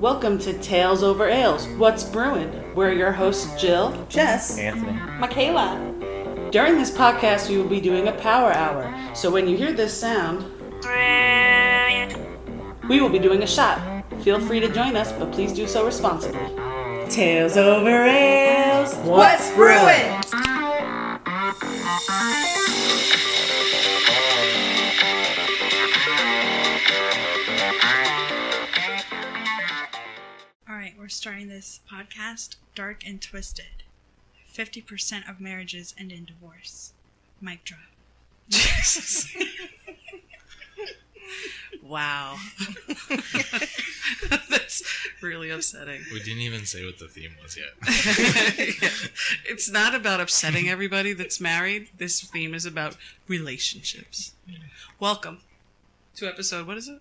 Welcome to Tales Over Ales. What's brewing? We're your hosts, Jill. Jess. Anthony. Michaela. During this podcast, we will be doing a power hour. So when you hear this sound, we will be doing a shot. Feel free to join us, but please do so responsibly. Tales over ales. What's brewing? We're starting this podcast dark and twisted. 50% of marriages end in divorce. Mic drop. Jesus. Wow. That's really upsetting. We didn't even say what the theme was yet. it's not about upsetting everybody that's married. This theme is about relationships. Welcome to episode, what is it?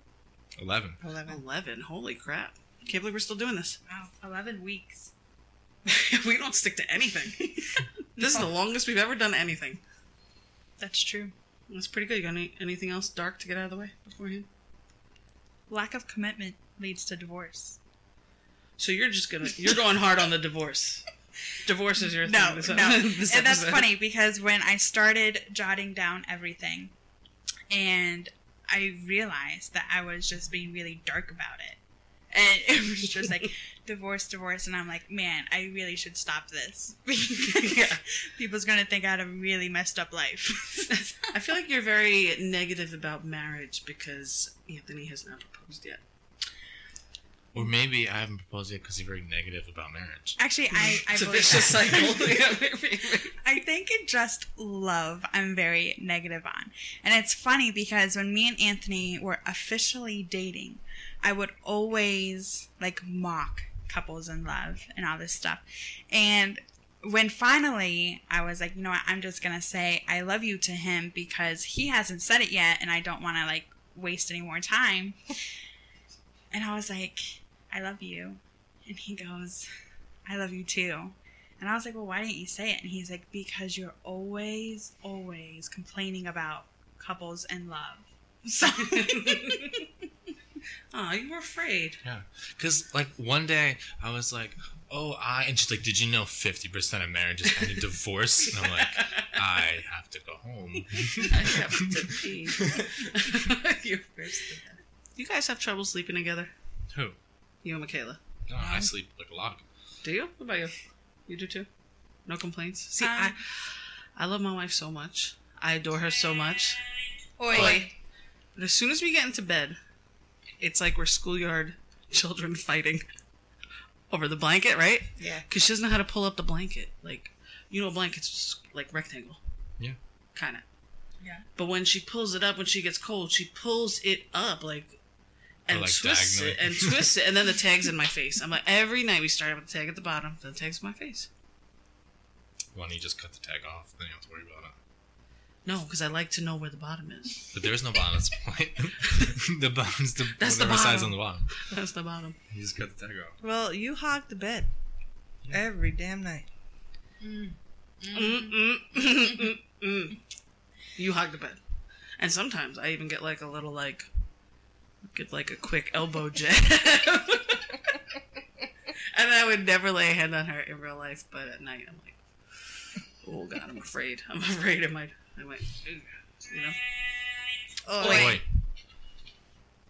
11. 11. 11. Holy crap. Can't believe we're still doing this. Wow, 11 weeks. we don't stick to anything. this is the longest we've ever done anything. That's true. That's pretty good. You got any, anything else dark to get out of the way beforehand? Lack of commitment leads to divorce. So you're just gonna you're going hard on the divorce. Divorce is your thing. No, this- no. and that's funny because when I started jotting down everything and I realized that I was just being really dark about it. And it was just like divorce, divorce, and I'm like, man, I really should stop this. Yeah. People's gonna think I had a really messed up life. I feel like you're very negative about marriage because Anthony has not proposed yet. Or maybe I haven't proposed yet because you're very negative about marriage. Actually, I I It's a vicious that. cycle. Yeah, maybe, maybe. I think it just love I'm very negative on. And it's funny because when me and Anthony were officially dating, I would always like mock couples in love and all this stuff. And when finally I was like, you know what, I'm just gonna say I love you to him because he hasn't said it yet and I don't wanna like waste any more time. And I was like, I love you. And he goes, I love you too. And I was like, well, why didn't you say it? And he's like, because you're always, always complaining about couples and love. So, Oh, you were afraid. Yeah. Because, like, one day I was like, oh, I. And she's like, did you know 50% of marriages end in divorce? And I'm like, I have to go home. I have to pee. You're first. You guys have trouble sleeping together? Who? You and Michaela. No, I sleep like a log. Do you? What about you? You do too? No complaints? See, Um, I, I love my wife so much. I adore her so much. Oi. But as soon as we get into bed, it's like we're schoolyard children fighting over the blanket, right? Yeah. Because she doesn't know how to pull up the blanket. Like, you know, a blanket's like rectangle. Yeah. Kind of. Yeah. But when she pulls it up, when she gets cold, she pulls it up like and like twists it and twists it, and then the tag's in my face. I'm like, every night we start with the tag at the bottom, then the tag's in my face. Why don't you just cut the tag off? Then you don't have to worry about it. No, because I like to know where the bottom is. But there's no bottom. That's the point. the bottom's the That's the whatever size bottom. on the bottom. That's the bottom. You just cut the tag off. Well, you hog the bed every damn night. Mm, mm, mm, mm, mm. You hog the bed, and sometimes I even get like a little like, get like a quick elbow jab. and I would never lay a hand on her in real life, but at night I'm like, oh god, I'm afraid. I'm afraid I might, I might, you know. Oh, Wait. Wait.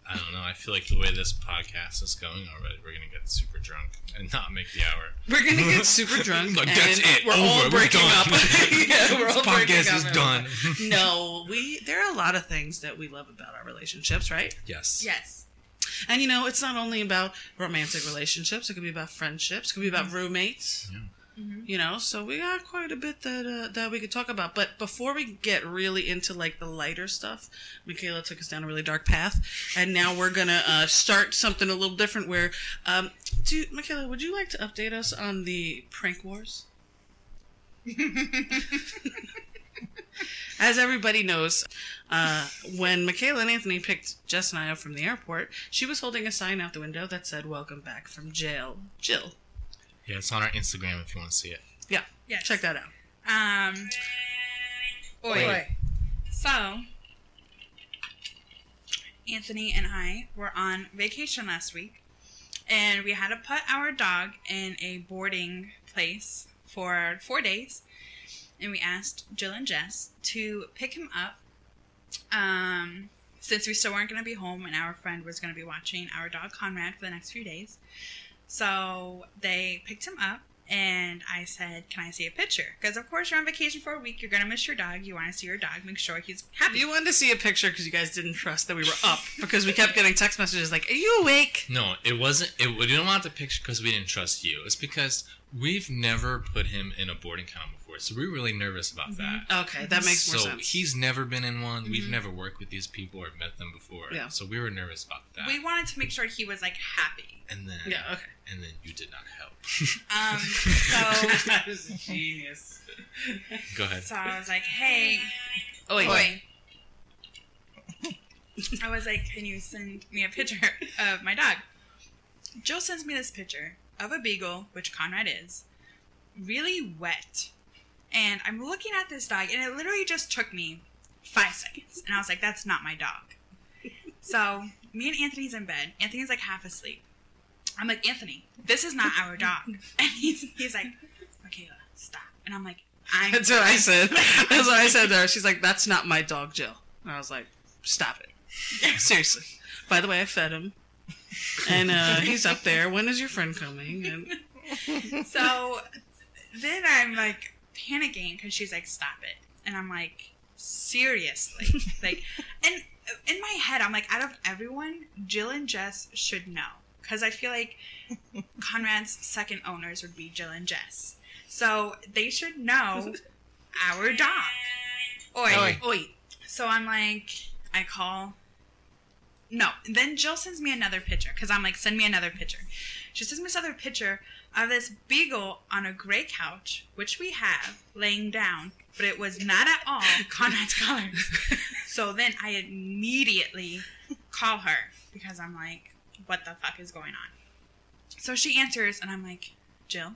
I don't know. I feel like the way this podcast is going already, we're gonna get super drunk and not make the hour. We're gonna get super drunk. Like, and that's it. We're Over. all We're breaking up. yeah, we're all This breaking podcast up is and- done. No, we. There are a lot of things that we love about our relationships, right? yes. Yes. And you know, it's not only about romantic relationships. It could be about friendships. It could be about roommates. Yeah. You know, so we got quite a bit that uh, that we could talk about. But before we get really into like the lighter stuff, Michaela took us down a really dark path, and now we're gonna uh, start something a little different. Where, um, do Michaela, would you like to update us on the prank wars? As everybody knows, uh, when Michaela and Anthony picked Jess and I up from the airport, she was holding a sign out the window that said "Welcome back from jail, Jill." Yeah, it's on our Instagram if you want to see it. Yeah, Yes. check that out. Um. Oi. Oi. So, Anthony and I were on vacation last week, and we had to put our dog in a boarding place for four days. And we asked Jill and Jess to pick him up um, since we still weren't going to be home and our friend was going to be watching our dog Conrad for the next few days. So they picked him up and I said, Can I see a picture? Because, of course, you're on vacation for a week. You're going to miss your dog. You want to see your dog. Make sure he's happy. You wanted to see a picture because you guys didn't trust that we were up because we kept getting text messages like, "Are you awake?" No, it wasn't. It, we didn't want the picture because we didn't trust you. It's because we've never put him in a boarding kennel before, so we were really nervous about that. Okay, that makes more sense. so sense. he's never been in one. We've never worked with these people or met them before. Yeah. So we were nervous about that. we wanted to make sure he was, like, happy. and then yeah, okay. and then you did not help. Um, so, that was genius. Go ahead. so I was like, Hey, Oh wait, Oi. I was like, can you send me a picture of my dog? Joe sends me this picture of a beagle, which Conrad is, really wet. And I'm looking at this dog, and it literally just took me five seconds. And I was like, that's not my dog. So, me and Anthony's in bed. Anthony's like half asleep. I'm like, Anthony, this is not our dog. And he's, he's like, Michaela, stop. And I'm like, I'm. That's what I said. That's what I said to her. She's like, "That's not my dog, Jill." And I was like, "Stop it, seriously." By the way, I fed him, and uh, he's up there. When is your friend coming? And So then I'm like panicking because she's like, "Stop it," and I'm like, "Seriously?" like, and in my head, I'm like, out of everyone, Jill and Jess should know because I feel like Conrad's second owners would be Jill and Jess, so they should know our dog. Oi. Oi. oi, So I'm like, I call. No, then Jill sends me another picture because I'm like, send me another picture. She sends me this other picture of this beagle on a gray couch, which we have laying down, but it was not at all Conrad's colors. So then I immediately call her because I'm like, what the fuck is going on? So she answers, and I'm like, Jill,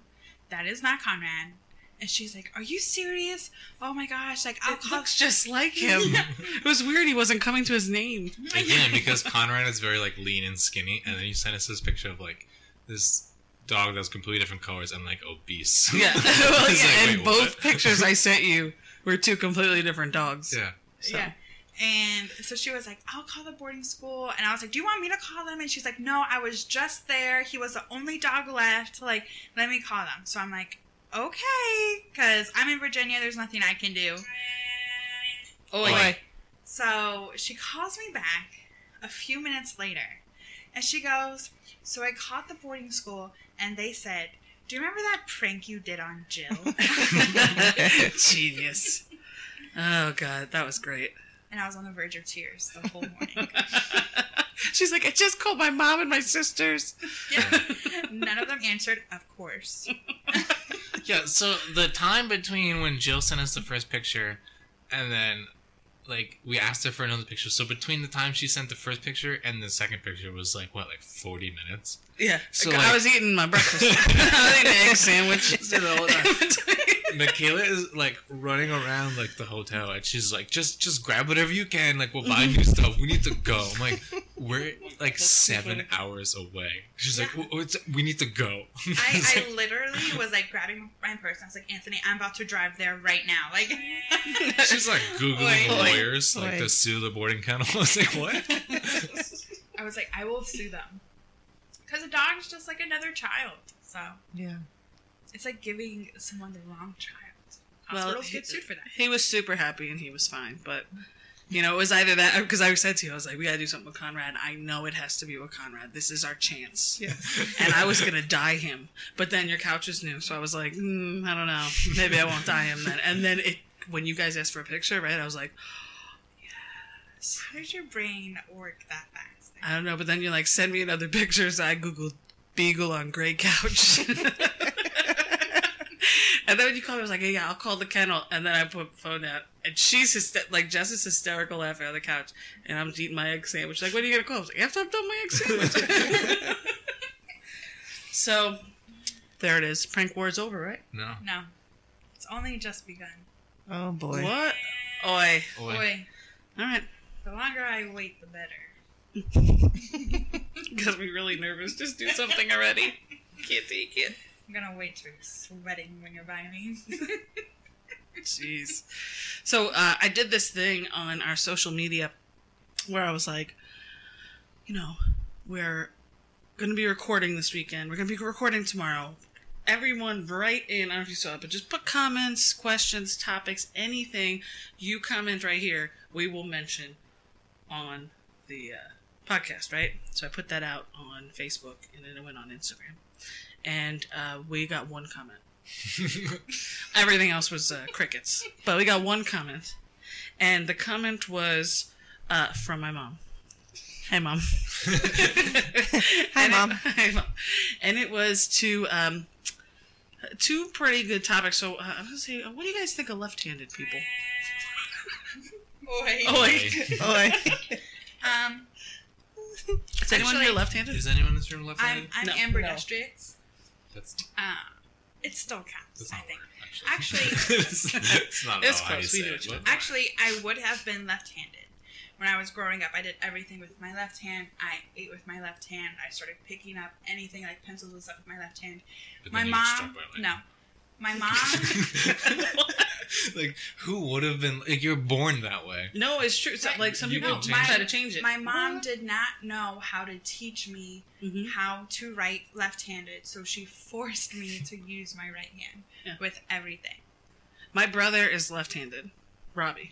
that is not Conrad. And she's like, Are you serious? Oh my gosh! Like I'll it call. looks just like him. it was weird. He wasn't coming to his name. Again, because Conrad is very like lean and skinny, and then you sent us this picture of like this dog that's completely different colors and like obese. Yeah, well, It's yeah. like, and both what? pictures I sent you were two completely different dogs. Yeah. So. Yeah. And so she was like, I'll call the boarding school. And I was like, Do you want me to call them? And she's like, No, I was just there. He was the only dog left. Like, let me call them. So I'm like, Okay. Because I'm in Virginia. There's nothing I can do. Oh, Oi. Oi. So she calls me back a few minutes later. And she goes, So I called the boarding school and they said, Do you remember that prank you did on Jill? Genius. Oh god, that was great. and I was on the verge of tears the whole morning. She's like, I just called my mom and my sisters. yeah. None of them answered, of course. Yeah, so the time between when Jill sent us the first picture and then like we asked her for another picture. So between the time she sent the first picture and the second picture was like what, like forty minutes? Yeah. So, I was eating my breakfast. I was eating an egg sandwich. the whole time. Michaela is like running around like the hotel and she's like, just just grab whatever you can, like we'll buy mm-hmm. new stuff. We need to go. I'm like, we're like seven hours away. She's like, oh, it's, we need to go. I, I literally was like grabbing my purse. I was like, Anthony, I'm about to drive there right now. Like, She's like googling Oi. lawyers like Oi. to sue the boarding kennel. I was like, what? I was like, I will sue them because a dog's just like another child. So Yeah. it's like giving someone the wrong child. Well, Hospitals he- get sued for that. He was super happy and he was fine, but you know, it was either that because I said to you, I was like, we gotta do something with Conrad. I know it has to be with Conrad. This is our chance. Yeah. And I was gonna dye him, but then your couch was new, so I was like, mm, I don't know, maybe I won't dye him then. And then it, when you guys asked for a picture, right? I was like, yes. How does your brain work that fast? I don't know, but then you're like, send me another picture. So I googled beagle on gray couch. and then when you called me, I was like, yeah, I'll call the kennel. And then I put phone down, and she's hyster- like, Jess is hysterical laughing on the couch, and I'm eating my egg sandwich. Like, when are you gonna call? I was like, after I've done my egg sandwich. so, there it is. Prank war's over, right? No. No, it's only just begun. Oh boy. What? Oi. Oi. Boy, All right. the longer I wait, the better. Because we're really nervous. Just do something already. Can't take it. I'm gonna wait till you're sweating when you're buying me. Jeez. So uh, I did this thing on our social media where I was like, you know, we're to be recording this weekend. We're to be recording tomorrow. Everyone write in, I don't know if you saw it, but just put comments, questions, topics, anything you comment right here, we will mention on the uh, podcast, right? So I put that out on Facebook and then it went on Instagram. And uh, we got one comment. Everything else was uh, crickets. But we got one comment. And the comment was uh, from my mom. Hi, mom. Hi, And it- Mom. hi, mom. And it was to um, two pretty good topics. So uh, I'm going to say, what do you guys think of left handed people? Boy. Oh, wait. Oi. Um, Is anyone Actually- here left handed? Is anyone in this room I'm left-handed? I'm No. ambidextrous. That's Uh, it still counts. I think. word, actually. Actually- it's, it's not It's all how you close, we knew it, what you but- meant. Actually, I would have been left-handed. When I was growing up, I did everything with my left hand. I ate with my left hand. I started picking up anything like pencils and stuff with my left hand. But My then you get struck mom, by no, my mom. like who would have been like you're born that way No, it's true. So, Right. like some You people could try to change it. My mom did not know how to teach me Mhm. how to write left-handed, so she forced me to use my right hand Yeah. with everything. My brother is left-handed, Robbie,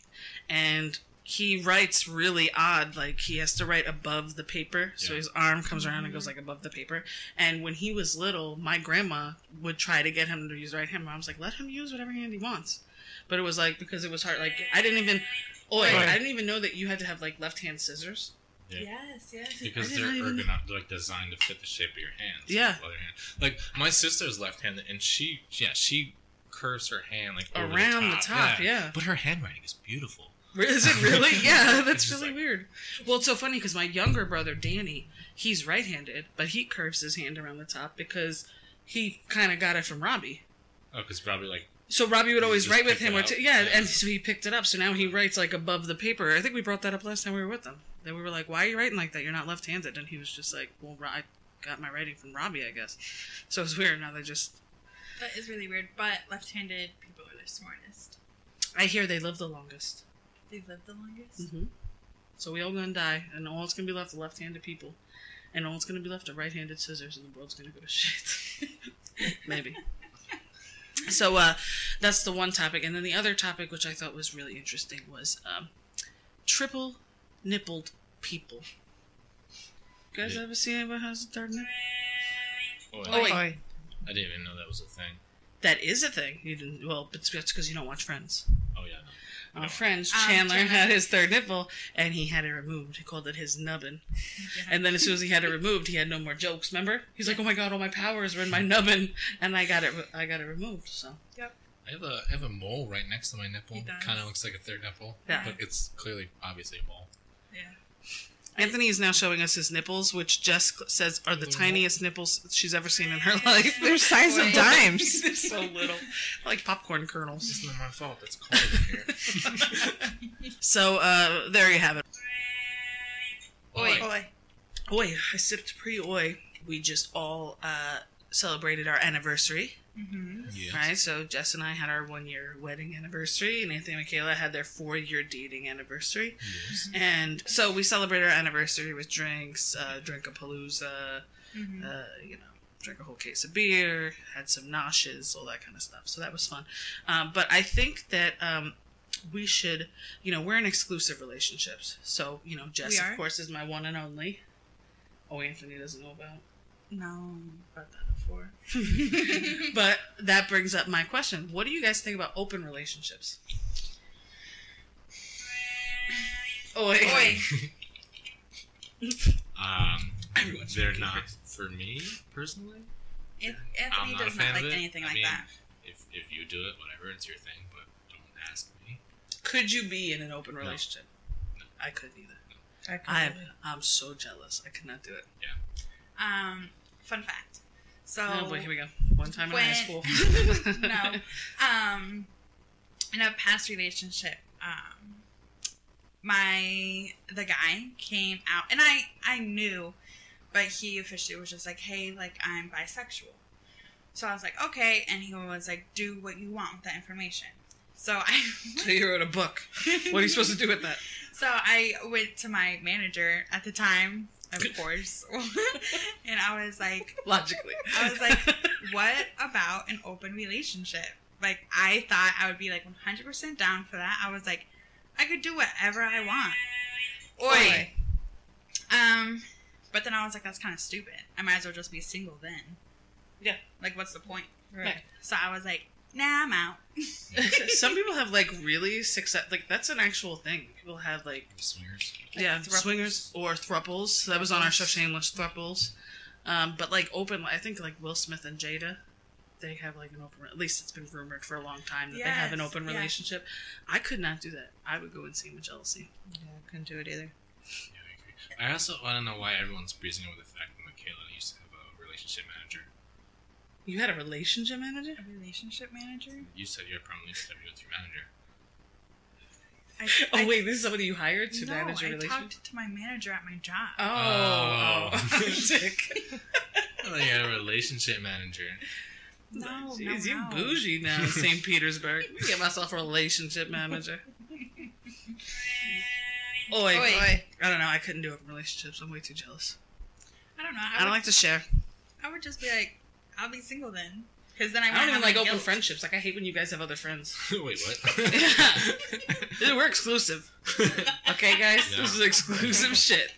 and he writes really odd. Like he has to write above the paper, so Yeah. his arm comes around and goes like above the paper. And when he was little, my grandma would try to get him to use right hand. Mom's like, let him use whatever hand he wants. But it was like because it was hard. Like I didn't even. Oh, Right. I didn't even know that you had to have like left-hand scissors. Yeah. Yes, yes. because they're even- ergonomic, like designed to fit the shape of your hands. Yeah. with other hand. Like my sister's left-handed, and she, yeah, she curves her hand like over Around the top, yeah. But her handwriting is beautiful. Is it really? Yeah, that's really like- weird. Well, it's so funny because my younger brother Danny, he's right-handed, but he curves his hand around the top because he kind of got it from Robbie. Oh, because Robbie like So Robbie would always write with him, or t- yeah, Yeah. and so he picked it up. So now he writes like above the paper. I think we brought that up last time we were with them. That we were like, "Why are you writing like that? You're not left-handed." And he was just like, "Well, I got my writing from Robbie, I guess." So it's weird. Now they just, That is really weird, but left-handed people are the smartest. I hear they live the longest. They live the longest. hmm So we all gonna die, and all it's gonna be left are left-handed people, and all it's gonna be left are right-handed scissors, and the world's gonna go to shit. Maybe. So uh, that's the one topic, and then the other topic, which I thought was really interesting, was um, triple nippled people. You guys Yeah. ever see anybody who has a third nipple? oh, Oh, wait. Oi. I didn't even know that was a thing. That is a thing. You didn't. Well, but that's because you don't watch Friends. Oh yeah, no. Our No. friends Um, Chandler Chandler. had his third nipple, and he had it removed. He called it his nubbin. And then as soon as he had it removed, he had no more jokes. Remember? He's like, "Oh my god, all my powers were in my nubbin," and I got it. I got it removed. So Yep. I have a I have a mole right next to my nipple. He. Kind of looks like a third nipple. Yeah. But it's clearly, obviously a mole. Yeah. Anthony is now showing us his nipples, which Jess says are the Little tiniest nipples she's ever seen in her life. They're size of dimes. They're so little, like popcorn kernels. It's not my fault. It's cold in here. So uh, there you have it. Oi. Oi. Oi, I sipped pre oi. We just all uh, celebrated our anniversary. Mm-hmm. Yes. Right, so Jess and I had our one year wedding anniversary, and Anthony and Michaela had their four year dating anniversary. Yes. And so we celebrated our anniversary with drinks, uh, drink a palooza, Mm-hmm. uh, you know, drank a whole case of beer, had some noshes, all that kind of stuff. So that was fun. Um, but I think that um, we should, you know, we're in exclusive relationships. So, you know, Jess, of course, is my one and only. Oh, Anthony doesn't know about, No. about that before. but that brings up my question. What do you guys think about open relationships? Oi. Oi. Um, Everyone's they're not first. for me personally. An- I'm Anthony not a does fan not of like anything I like mean, that. If if you do it, whatever, it's your thing. But don't ask me. Could you be in an open relationship? I couldn't either. I I'm, I'm so jealous. I could not do it. Yeah. Um, fun fact. So Oh boy, here we go. One time in high school. no. Um, in a past relationship, um, my the guy came out, and I I knew, but he officially was just like, hey, like I'm bisexual. So I was like, okay, and he was like, do what you want with that information. So I So you wrote a book. What are you supposed to do with that? So I went to my manager at the time, of course, and I was like, Logically. I was like, what about an open relationship? Like, I thought I would be like 100% down for that. I was like, I could do whatever I want. Oi. Um, but then I was like, that's kind of stupid. I might as well just be single then. Yeah. Like, what's the point? Right. So I was like, nah, I'm out. Some people have like really success. Like that's an actual thing. People have like Swingers. yeah thruples. swingers or thruples. That was on our show, Shameless Thruples. Um, but like open, I think like Will Smith and Jada, they have like an open. At least it's been rumored for a long time that they have an Yes, open yeah. relationship. I could not do that. I would go insane with jealousy. Yeah, I couldn't do it either. Yeah, I agree. I also want to know why everyone's breezing over the fact that Michaela used to have a relationship manager. You had a relationship manager? A relationship manager? You said you're probably used to have with your manager. I, Oh I- wait, this is somebody you hired to no, manage your I relationship. talked to my manager at my job. Oh, Oh. dick. I thought you had a relationship manager. No, Jeez, no, you no. bougie now in St. Petersburg. Let me get myself a relationship manager. Oh, Oi, Oi. I don't know. I couldn't do open relationships. I'm way too jealous. I don't know. I I, don't would, like to share. I would just be like, I'll be single then. Because then I, I won't don't even like my open friendships. Like I hate when you guys have other friends. Wait, what? Yeah. We're exclusive. Okay, guys, Yeah. this is exclusive shit.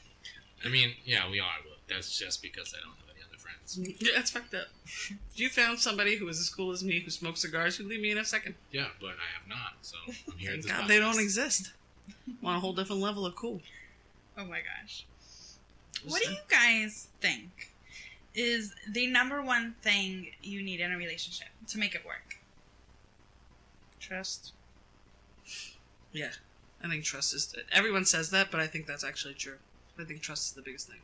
I mean, yeah, we are, but that's just because I don't have any other friends. Mm, yeah, that's fucked up. If you found somebody who is as cool as me who smokes cigars, you'd leave me in a second. Yeah, but I have not, so I'm here at Thank this God they don't podcast. exist. On a whole different level of cool. Oh my gosh. What do you guys think is the number one thing you need in a relationship to make it work? Trust. Yeah, I think trust is. Everyone says that, but I think that's actually true. I think trust is the biggest thing.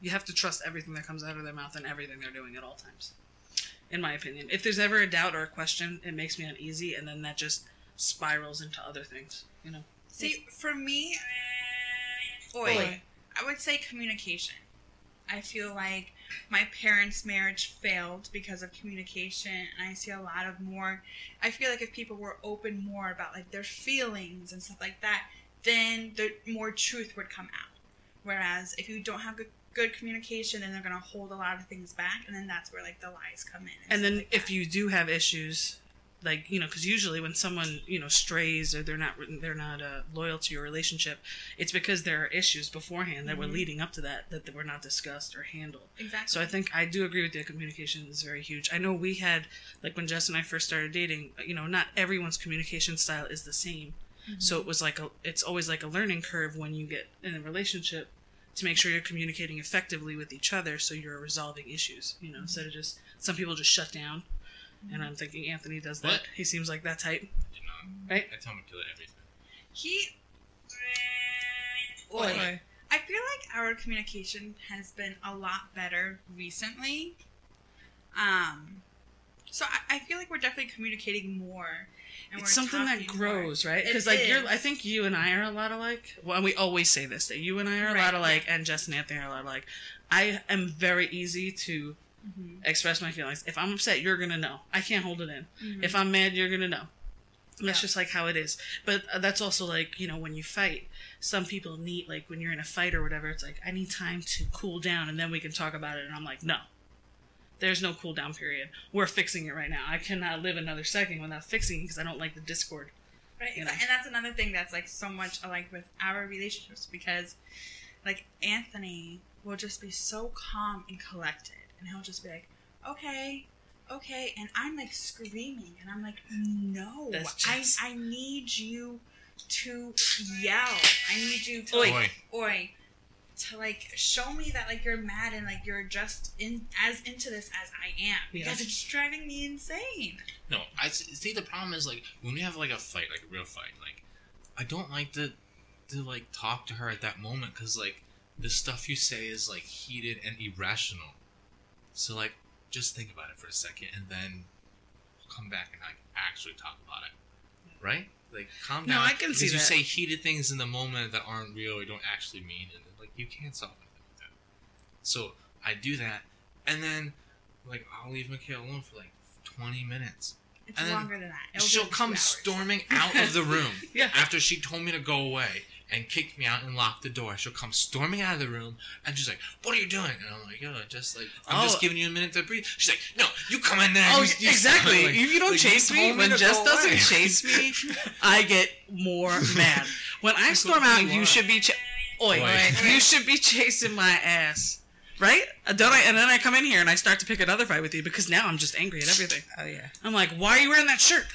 You have to trust everything that comes out of their mouth and everything they're doing at all times. In my opinion, if there's ever a doubt or a question, it makes me uneasy, and then that just spirals into other things. You know. See, for me, Oi. Oi. I would say communication. I feel like my parents' marriage failed because of communication, and I see a lot of more. I feel like if people were open more about like their feelings and stuff like that, then the more truth would come out. Whereas if you don't have good, good communication, then they're gonna hold a lot of things back, and then that's where like the lies come in. And stuff then like if that. you do have issues, like you know, because usually when someone you know strays or they're not they're not uh, loyal to your relationship, it's because there are issues beforehand that were Mhm. leading up to that that were not discussed or handled. exactly. So I think I do agree with you. Communication is very huge. I know we had like when Jess and I first started dating. You know, not everyone's communication style is the same. So it was like a. It's always like a learning curve when you get in a relationship to make sure you're communicating effectively with each other, so you're resolving issues. You know, instead of just some people just shut down. And I'm thinking Anthony does that. What? He seems like that type, You know, right? I tell him to kill everything. he. Oi. Oi. I feel like our communication has been a lot better recently. Um, so I, I feel like we're definitely communicating more, and It's something that talking more. grows, right? Because like you're. I think you and I are a lot alike. Well, we always say this that you and I are a Right, lot alike, and Jess and Anthony are a lot alike. I am very easy to Mhm. express my feelings. If I'm upset, you're gonna know. I can't hold it in. Mhm. If I'm mad, you're gonna know. That's just like how it is. But uh, that's also like you know when you fight, some people need like when you're in a fight or whatever. It's like I need time to cool down and then we can talk about it. And I'm like, no, there's no cool down period. We're fixing it right now. I cannot live another second without fixing it because I don't like the discord. Right, you know. and that's another thing that's like so much alike with our relationships because, like Anthony will just be so calm and collected, and he'll just be like, "Okay, okay," and I'm like screaming, and I'm like, "No, I I need you to yell. I need you to Oi. like, oi." To like show me that like you're mad and like you're just in as into this as I am because Yeah. it's driving me insane. No, I see. The problem is like when we have like a fight, like a real fight. Like I don't like to to like talk to her at that moment because like the stuff you say is like heated and irrational. So like just think about it for a second and then we'll come back and like actually talk about it, right? Like, calm No, down. No, I can because see you that. say heated things in the moment that aren't real or don't actually mean it. Like, you can't solve anything with that. So I do that, and then like I'll leave Michaela alone for like twenty minutes. It's And longer than that. It'll She'll come storming out of the room Yeah. after she told me to go away and kicked me out and locked the door. She'll come storming out of the room and she's like, "What are you doing?" And I'm like, "Yo, just like I'm Oh. just giving you a minute to breathe." She's like, "No, you come in there." Oh, you- you- exactly. like- if you don't like, chase me, told when Jess doesn't away. chase me, I get more mad. When I storm out, you you should be. Ch- Oi, Oi. you should be chasing my ass, right? Uh, Don't I? And then I come in here and I start to pick another fight with you because now I'm just angry at everything. Oh yeah. I'm like, why are you wearing that shirt?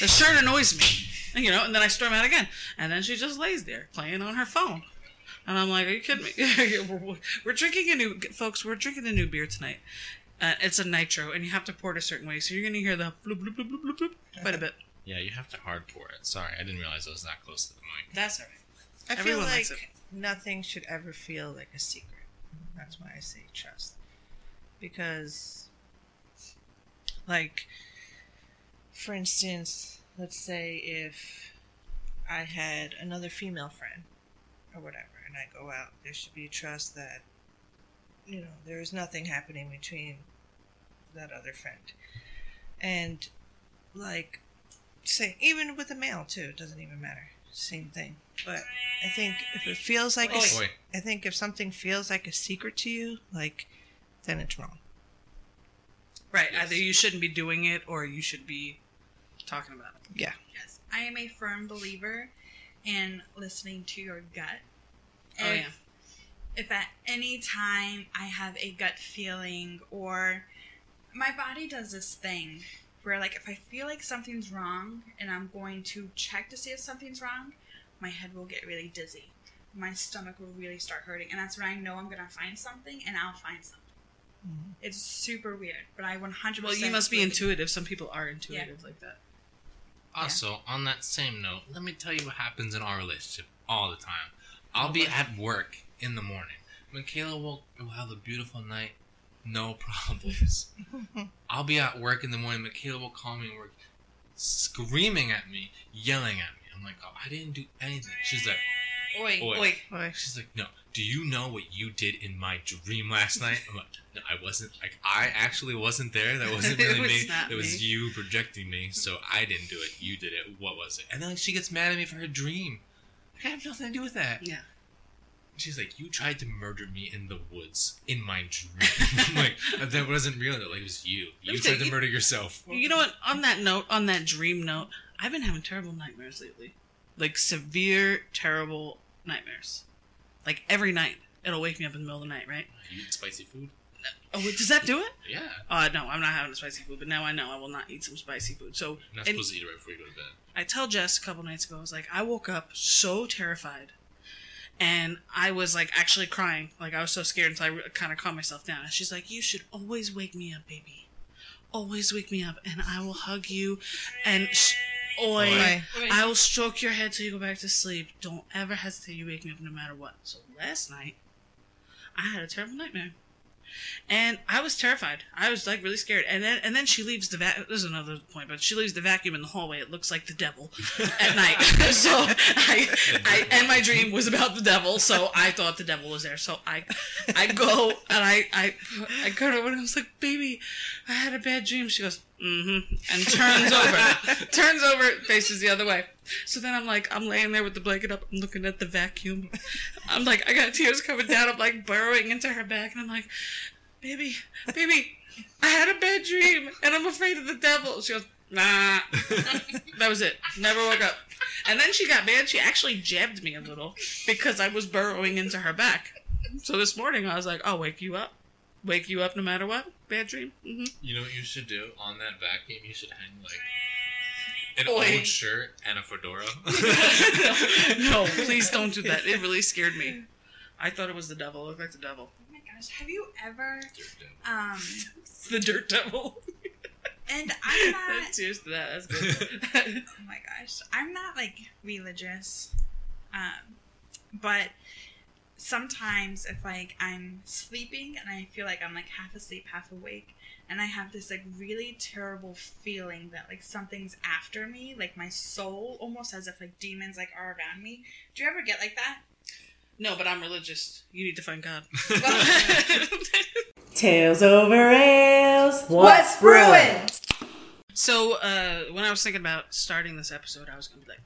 The shirt annoys me, and, you know. And then I storm out again, and then she just lays there playing on her phone, and I'm like, are you kidding me? we're, we're drinking a new, folks. We're drinking a new beer tonight. Uh, it's a nitro, and you have to pour it a certain way, so you're gonna hear the bloop bloop bloop bloop bloop, bloop quite a bit. Yeah, you have to hard pour it. Sorry, I didn't realize I was that close to the mic. That's alright. I feel Everyone like it. nothing should ever feel like a secret. That's why I say trust. Because, like, for instance, let's say if I had another female friend or whatever, and I go out, there should be trust that, you know, there is nothing happening between that other friend. And, like, say, even with a male, too, it doesn't even matter. Same thing. But I think if it feels like a, oh, s- Oi. I think if something feels like a secret to you, like, then it's wrong. Right. Yes. Either you shouldn't be doing it, or you should be talking about it. Yeah. Yes, I am a firm believer in listening to your gut. Oh, If- yeah. If at any time I have a gut feeling or my body does this thing where like if I feel like something's wrong and I'm going to check to see if something's wrong, my head will get really dizzy. My stomach will really start hurting and that's when I know I'm going to find something and I'll find something. Mm-hmm. It's super weird, but I 100% Well, you must be intuitive. Some people are intuitive like that. Also, on that same note, let me tell you what happens in our relationship all the time. I'll oh, be at work in the morning. Michaela will, will have a beautiful night, no problems. I'll be at work in the morning. Michaela will call me at work, screaming at me, yelling at me. I'm like, oh, I didn't do anything. She's like, Oi, Oi. oi. Boy, she's like, no. Do you know what you did in my dream last night? I'm like, no, I wasn't. Like, I actually wasn't there. That wasn't It really was me. not It was me. you projecting me. So I didn't do it. You did it. What was it? And then like, she gets mad at me for her dream. I have nothing to do with that. Yeah. She's like, you tried to murder me in the woods in my dream. Like, that wasn't real. Like, it was you. You Let tried tell to you- murder yourself. You know what? On that note, on that dream note, I've been having terrible nightmares lately. Like severe, terrible nightmares. Like every night, it'll wake me up in the middle of the night, right? You eat spicy food? Oh, wait, does that do it? Yeah. Uh, no, I'm not having spicy food, but now I know I will not eat some spicy food. So, You're not supposed to eat it right before you go to bed. I tell Jess a couple nights ago, I was like, I woke up so terrified. And I was like actually crying. Like I was so scared until I kind of calmed myself down. And she's like, You should always wake me up, baby. Always wake me up, and I will hug you. And sh- oi, Oi. I will stroke your head till you go back to sleep. Don't ever hesitate. You wake me up no matter what. So last night, I had a terrible nightmare. And I was terrified. I was like really scared. And then and then she leaves the vac. There's another point, but she leaves the vacuum in the hallway. It looks like the devil at night. so I, I and my dream was about the devil. So I thought the devil was there. So I, I go and I I I go over and I was like, baby, I had a bad dream. She goes, mm-hmm, and turns over, turns over, faces the other way. So then I'm like, I'm laying there with the blanket up. I'm looking at the vacuum. I'm like, I got tears coming down. I'm like burrowing into her back, and I'm like, baby, baby, I had a bad dream, and I'm afraid of the devil. She goes, nah. that was it. Never woke up. And then she got mad. She actually jabbed me a little because I was burrowing into her back. So this morning I was like, I'll wake you up. Wake you up no matter what. Bad dream. hmm You know what you should do on that vacuum? You should hang like an Oi. old shirt and a fedora. no, please don't do that. It really scared me. I thought it was the devil. It looked like the devil. Oh my gosh, have you ever um It's the dirt devil. and I'm not Cheers to that. That's good. oh my gosh i'm not like religious um but sometimes if like I'm sleeping and I feel like I'm like half asleep, half awake, and I have this like really terrible feeling that like something's after me, like my soul, almost as if like demons like are around me. Do you ever get like that? No, but I'm religious. You need to find God. Tales over ales. What's brewing? So uh, when I was thinking about starting this episode, I was gonna be like,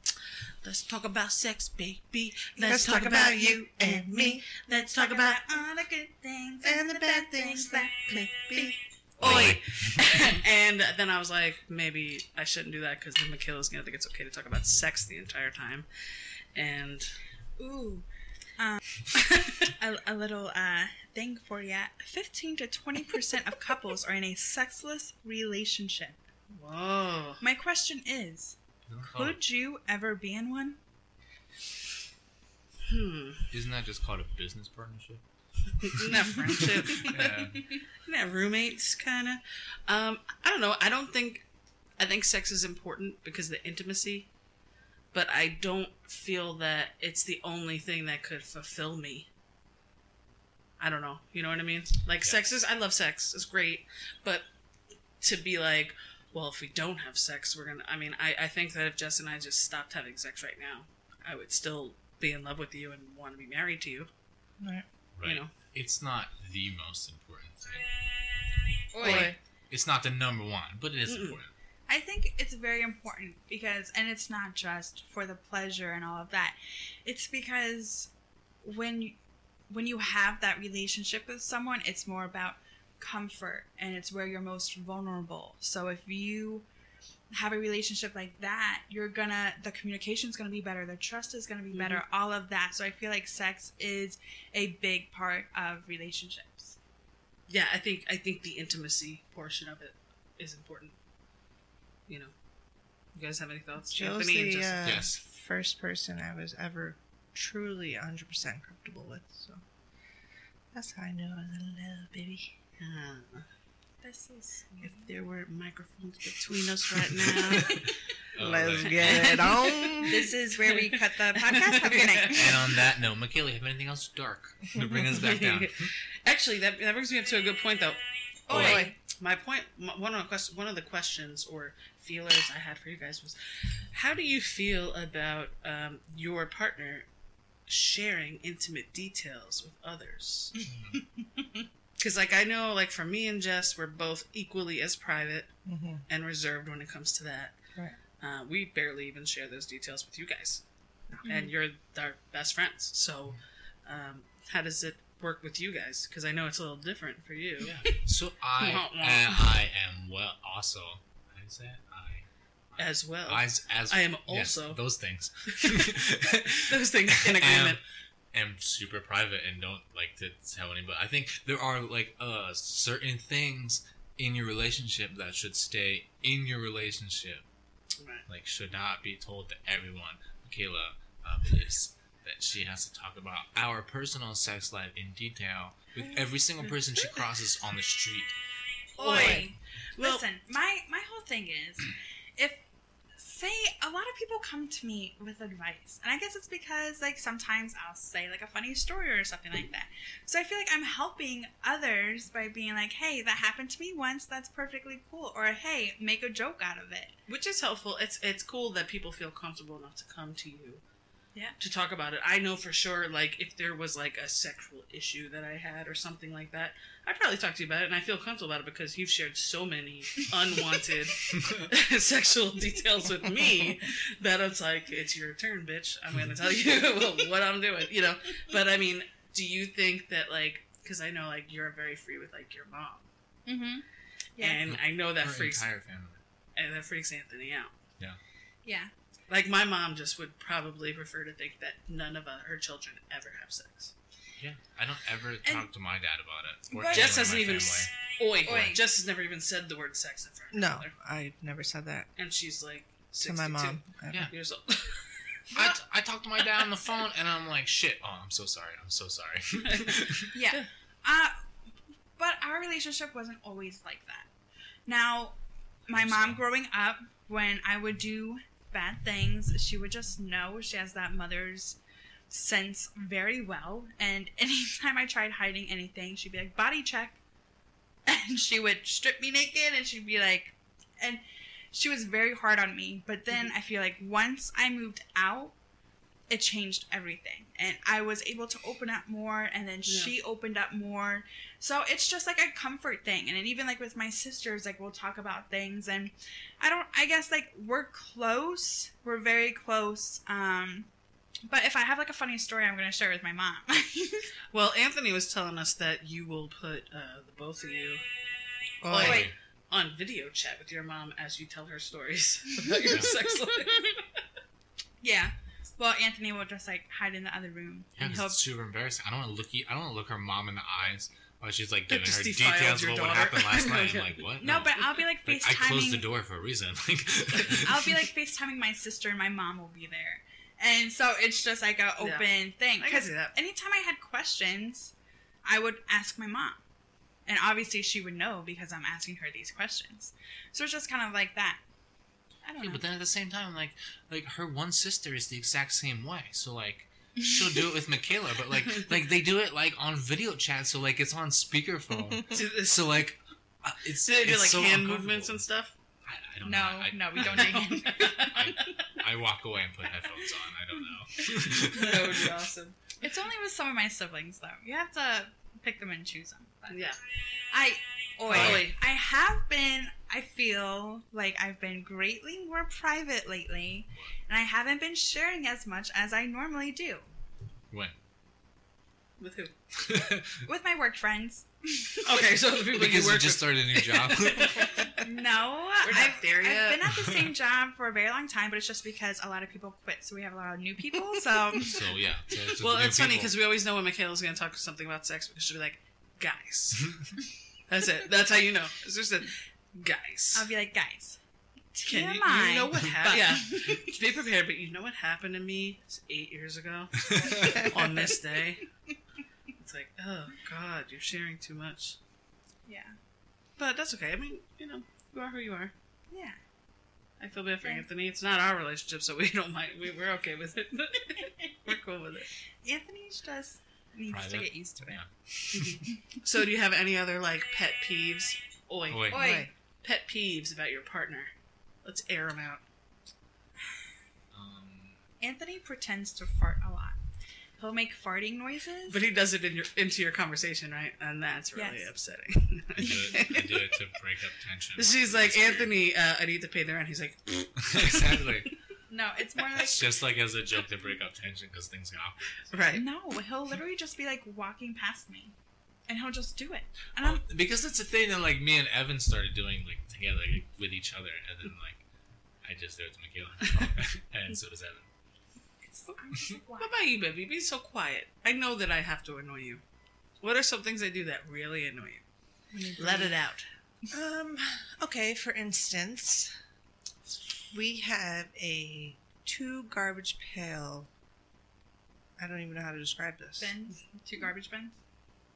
"Let's talk about sex, baby. Let's, talk, about, you and me. Let's talk about all the good things and the bad things that could be." Oi. Oi. and then I was like, maybe I shouldn't do that because then Michaela's gonna think it's okay to talk about sex the entire time. And Ooh. Um, a, a little uh, thing for you. 15 to 20% of couples are in a sexless relationship. whoa, My question is could you ever be in one? hmm, Isn't that just called a business partnership? isn't that friendship? Yeah. Isn't that roommates kind of? Um, I don't know. I don't think. I think sex is important because of the intimacy, but I don't feel that it's the only thing that could fulfill me. I don't know. You know what I mean? Like sex is. I love sex. It's great, but to be like, well, if we don't have sex, we're gonna. I mean, I I think that if Jess and I just stopped having sex right now, I would still be in love with you and want to be married to you. Right. Right. You know. It's not the most important thing. Oi. It's not the number one, but it is Mm-mm. important. I think it's very important because, and it's not just for the pleasure and all of that. It's because when you, when you have that relationship with someone, it's more about comfort and it's where you're most vulnerable. So if you have a relationship like that, you're gonna the communication's gonna be better, the trust is gonna be better, all of that. So I feel like sex is a big part of relationships. yeah, I think I think the intimacy portion of it is important. You know, you guys have any thoughts? Joe's Anthony the uh, Yes. first person I was ever truly 100% comfortable with. So that's how I knew I was in love, baby. This is if there were microphones between us right now, Oh, Let's get it on. this is where we cut the podcast. Have a good night. And on that note, Michaela, you have anything else dark to bring us back down? actually, that that brings me up to a good point though. Oi. My point, m- one of the quest- one of the questions or feelers I had for you guys was, how do you feel about um, your partner sharing intimate details with others? Because, like, I know, like, for me and Jess, we're both equally as private Mhm. and reserved when it comes to that. Right. Uh, we barely even share those details with you guys, and you're our best friends. So, um, how does it work with you guys? Because I know it's a little different for you. Yeah. So I Wah, wah. I am well also. How do you say? I As well, as as I am yes, also- those things. those things in agreement. Am, am super private and don't like to tell anybody. I think there are like uh certain things in your relationship that should stay in your relationship. Right. Like should not be told to everyone. Michaela uh, believes that she has to talk about our personal sex life in detail with every single person she crosses on the street. Oi. Well- Listen, my my whole thing is, if say a lot of people come to me with advice, and I guess it's because like sometimes I'll say like a funny story or something like that. So I feel like I'm helping others by being like, "Hey, that happened to me once. That's perfectly cool," or "Hey, make a joke out of it." which is helpful. It's it's cool that people feel comfortable enough to come to you. Yeah. To talk about it. I know for sure like if there was like a sexual issue that I had or something like that, I'd probably talk to you about it and I feel comfortable about it because you've shared so many unwanted sexual details with me that it's like it's your turn, bitch. I'm going to tell you what I'm doing, you know. But I mean, do you think that like cuz I know like you're very free with like your mom. Mm-hmm. Yeah. And I know that Her freaks entire family. and that freaks Anthony out. yeah. Yeah. Like my mom just would probably prefer to think that none of uh, her children ever have sex. Yeah, I don't ever talk to my dad about it. Or Jess hasn't even. family. S- oi, Oi. Jess has never even said the word sex in front of her No, mother. I never said that and she's like to 62 my mom. ever. Yeah. years old. I, t- I talk to my dad on the phone and I'm like, shit. Oh, I'm so sorry. I'm so sorry. Yeah. Uh, but our relationship wasn't always like that. Now, my mom growing up, when I would do bad things, she would just know she has that mother's sense very well. And anytime I tried hiding anything, she'd be like, body check. And she would strip me naked and she'd be like, and she was very hard on me. But then I feel like once I moved out, it changed everything. And I was able to open up more and then she opened up more. So it's just like a comfort thing. And even like with my sisters, like we'll talk about things and I don't I guess like we're close. We're very close. Um but if I have like a funny story, I'm gonna share it with my mom. Well, Anthony was telling us that you will put uh, the both of you Oh, Oi. on video chat with your mom as you tell her stories about your sex life. yeah. Well, Anthony will just like hide in the other room. Yeah, and 'cause he'll it's super embarrassing. I don't want to look. I don't want to look her mom in the eyes while she's like giving her details your about what happened last night. I'm like, what? No, but I'll be like Like, FaceTiming. I closed the door for a reason. Like, I'll be like FaceTiming my sister and my mom will be there. And so it's just like an open Yeah. thing. I can Because see that. anytime I had questions, I would ask my mom. And obviously she would know because I'm asking her these questions. So it's just kind of like that. I don't Yeah, know. but then at the same time, like, like her one sister is the exact same way. So like, she'll do it with Michaela, but like, like they do it like on video chat. So like, it's on speakerphone. So like, uh, it's do they do it's like so hand movements and stuff? I, I don't no, know. I, no, we don't do hand. I, I walk away and put headphones on. I don't know. That would be awesome. It's only with some of my siblings though. You have to pick them and choose them. But Yeah. I Oi. Oi. I have been I feel like I've been greatly more private lately and I haven't been sharing as much as I normally do when? With who? with my work friends. Okay, so the people because you you work just started a new job. No, We're not I've, there yet. I've been at the same job for a very long time, but it's just because a lot of people quit, so we have a lot of new people. So so yeah. So it's Well, it's funny because we always know when Michaela's going to talk something about sex because she'll be like, guys. That's it. That's how you know. It's just a guys. I'll be like, guys, Can you, you know what happened? Yeah. Be prepared, but you know what happened to me eight years ago on this day? It's like, oh, God, you're sharing too much. Yeah, But that's okay. I mean, you know, you are who you are. yeah. I feel bad for Yeah. Anthony. It's not our relationship, so we don't mind. We, we're okay with it. we're cool with it. Anthony just needs to get used to it. Yeah. So, do you have any other like pet peeves? Oi, Oi. Oi. pet peeves about your partner. Let's air them out. Um, Anthony pretends to fart a lot. He'll make farting noises. But he does it in your into your conversation, right? And that's really Yes. upsetting. I do it. I do it to break up tension. She's like, weird. Anthony, uh, I need to pay the rent. He's like, exactly. no, it's more like It's just like as a joke to break up tension because things get awkward. right. no. He'll literally just be like walking past me, and he'll just do it. And I'm Um, because it's a thing that like me and Evan started doing like together like, with each other, and then like I just do it to Michaela, and so does Evan. I'm just like, What about you, baby? Be so quiet. I know that I have to annoy you. What are some things I do that really annoy you? Let it out. Um, okay, for instance, we have a two garbage pail. I don't even know how to describe this. bins, two garbage bins.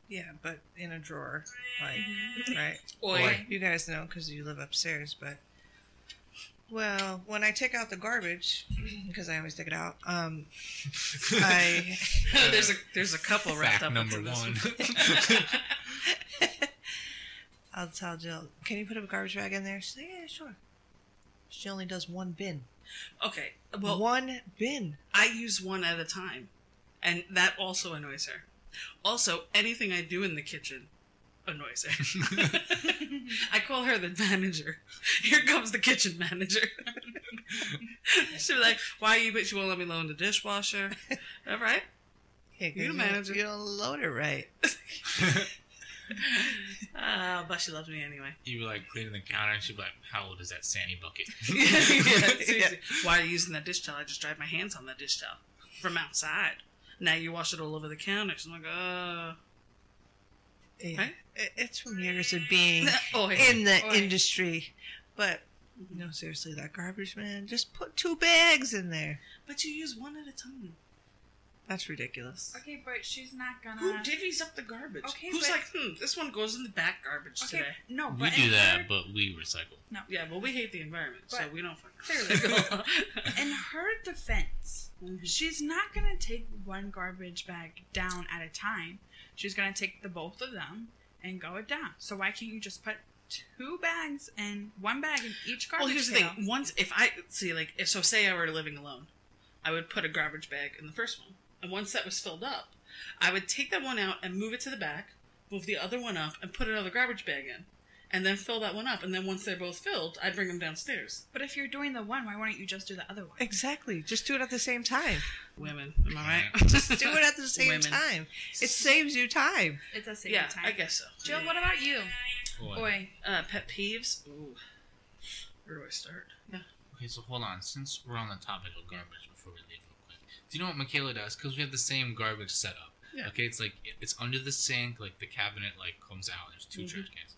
Yeah, but in a drawer, like Mm-hmm. right. Oi. You guys know because you live upstairs, but well, when I take out the garbage, because I always take it out, um, I there's a there's a couple wrapped Fact up number into this one. I'll tell Jill, can you put a garbage bag in there? She's like, yeah, sure. She only does one bin. okay. Well, one bin. I use one at a time, and that also annoys her. Also, anything I do in the kitchen annoys her. I call her the manager. Here comes the kitchen manager. She'll be like, "Why you? But she won't let me load the dishwasher." All right. Yeah, 'cause You you, manager. You don't load it right. Uh, but she loves me anyway. you were like cleaning the counter, and she'd be like, "How old is that Sandy bucket?" yeah, seriously. Why are you using that dish towel? I just dried my hands on that dish towel from outside. Now you wash it all over the counters. I'm like, uh, Yeah. Right? It- It's from years of being oh, in the Oi. industry. But no, seriously, that garbage man, just put two bags in there. But you use one at a time. That's ridiculous. Okay, but she's not gonna. Who divvies up the garbage? Okay, Who's but- like, hmm, this one goes in the back garbage Okay, today. no, We do in that, her- but we recycle. No. Yeah, well, we hate the environment, so we don't fucking Clearly. in her defense, Mhm. she's not gonna take one garbage bag down at a time. She's gonna take the both of them and go it down. So why can't you just put two bags and one bag in each garbage Well, here's the thing. Once, if I see, like, if, so say I were living alone, I would put a garbage bag in the first one, and once that was filled up, I would take that one out and move it to the back, move the other one up, and put another garbage bag in, and then fill that one up. And then once they're both filled, I'd bring them downstairs. But if you're doing the one, why wouldn't you just do the other one? Exactly. Just do it at the same time. Women, am I right? Just do it at the same Women. time. It saves you time. It does save Yeah, you time. I guess so. Jill, what about you? What? Boy, Uh, pet peeves. Ooh, where do I start? Yeah. Okay, so hold on. Since we're on the topic of garbage, before we leave real quick, do you know what Michaela does? Because we have the same garbage setup. Yeah. Okay, it's like it's under the sink. Like the cabinet like comes out. There's 2 Mhm. trash cans.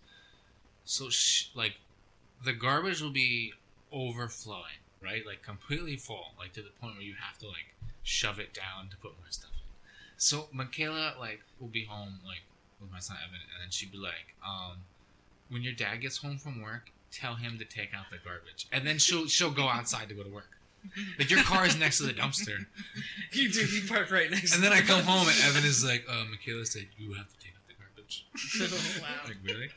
So sh- like the garbage will be overflowing, right? Like completely full, like to the point where you have to like shove it down to put more stuff in. So Michaela like will be home like with my son Evan, and then she'd be like, um, when your dad gets home from work, tell him to take out the garbage, and then she'll she'll go outside to go to work. Like your car is next to the dumpster, You do. You park right next. and then I come home and. Evan is like, uh, Michaela said you have to take out the garbage. oh, wow. Like really?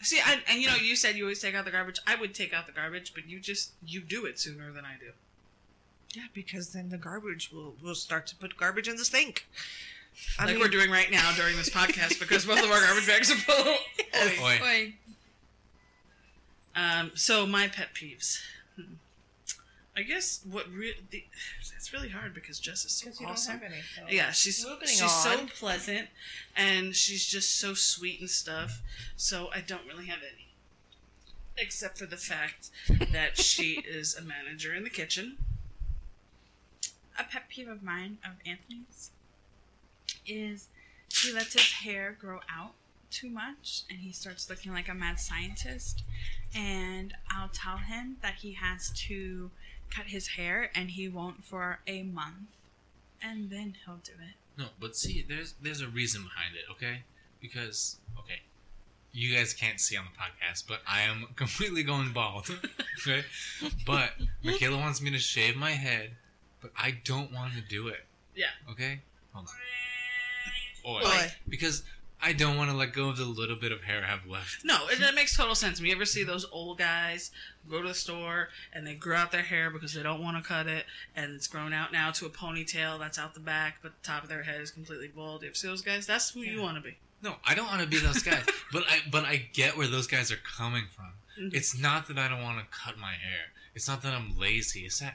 See, I, and you know, you said you always take out the garbage. I would take out the garbage, but you just you do it sooner than I do. Yeah, because then the garbage will will start to put garbage in the sink. I like mean, we're doing right now during this podcast because both of our garbage bags are full. Yes. Oi. boy, Um, so my pet peeves. Hmm. I guess what re- the, it's really hard because Jess is so 'Cause you don't awesome. have any. so- Yeah, she's she's so pleasant, and she's just so sweet and stuff. So I don't really have any, except for the fact that she is a manager in the kitchen. a pet peeve of mine of Anthony's is he lets his hair grow out too much and he starts looking like a mad scientist and I'll tell him that he has to cut his hair and he won't for a month and then he'll do it. No, but see, there's there's a reason behind it, okay? Because okay, you guys can't see on the podcast, but I am completely going bald, okay? But Michaela wants me to shave my head, but I don't want to do it. Yeah. Okay, hold on. Oi. Oi. Because I don't want to let go of the little bit of hair I have left. No, it, that makes total sense. You ever see those old guys go to the store and they grow out their hair because they don't want to cut it, and it's grown out now to a ponytail that's out the back, but the top of their head is completely bald. You ever see those guys? That's who you want to be. No, I don't want to be those guys. but I but I get where those guys are coming from. Mhm. It's not that I don't want to cut my hair. It's not that I'm lazy. It's that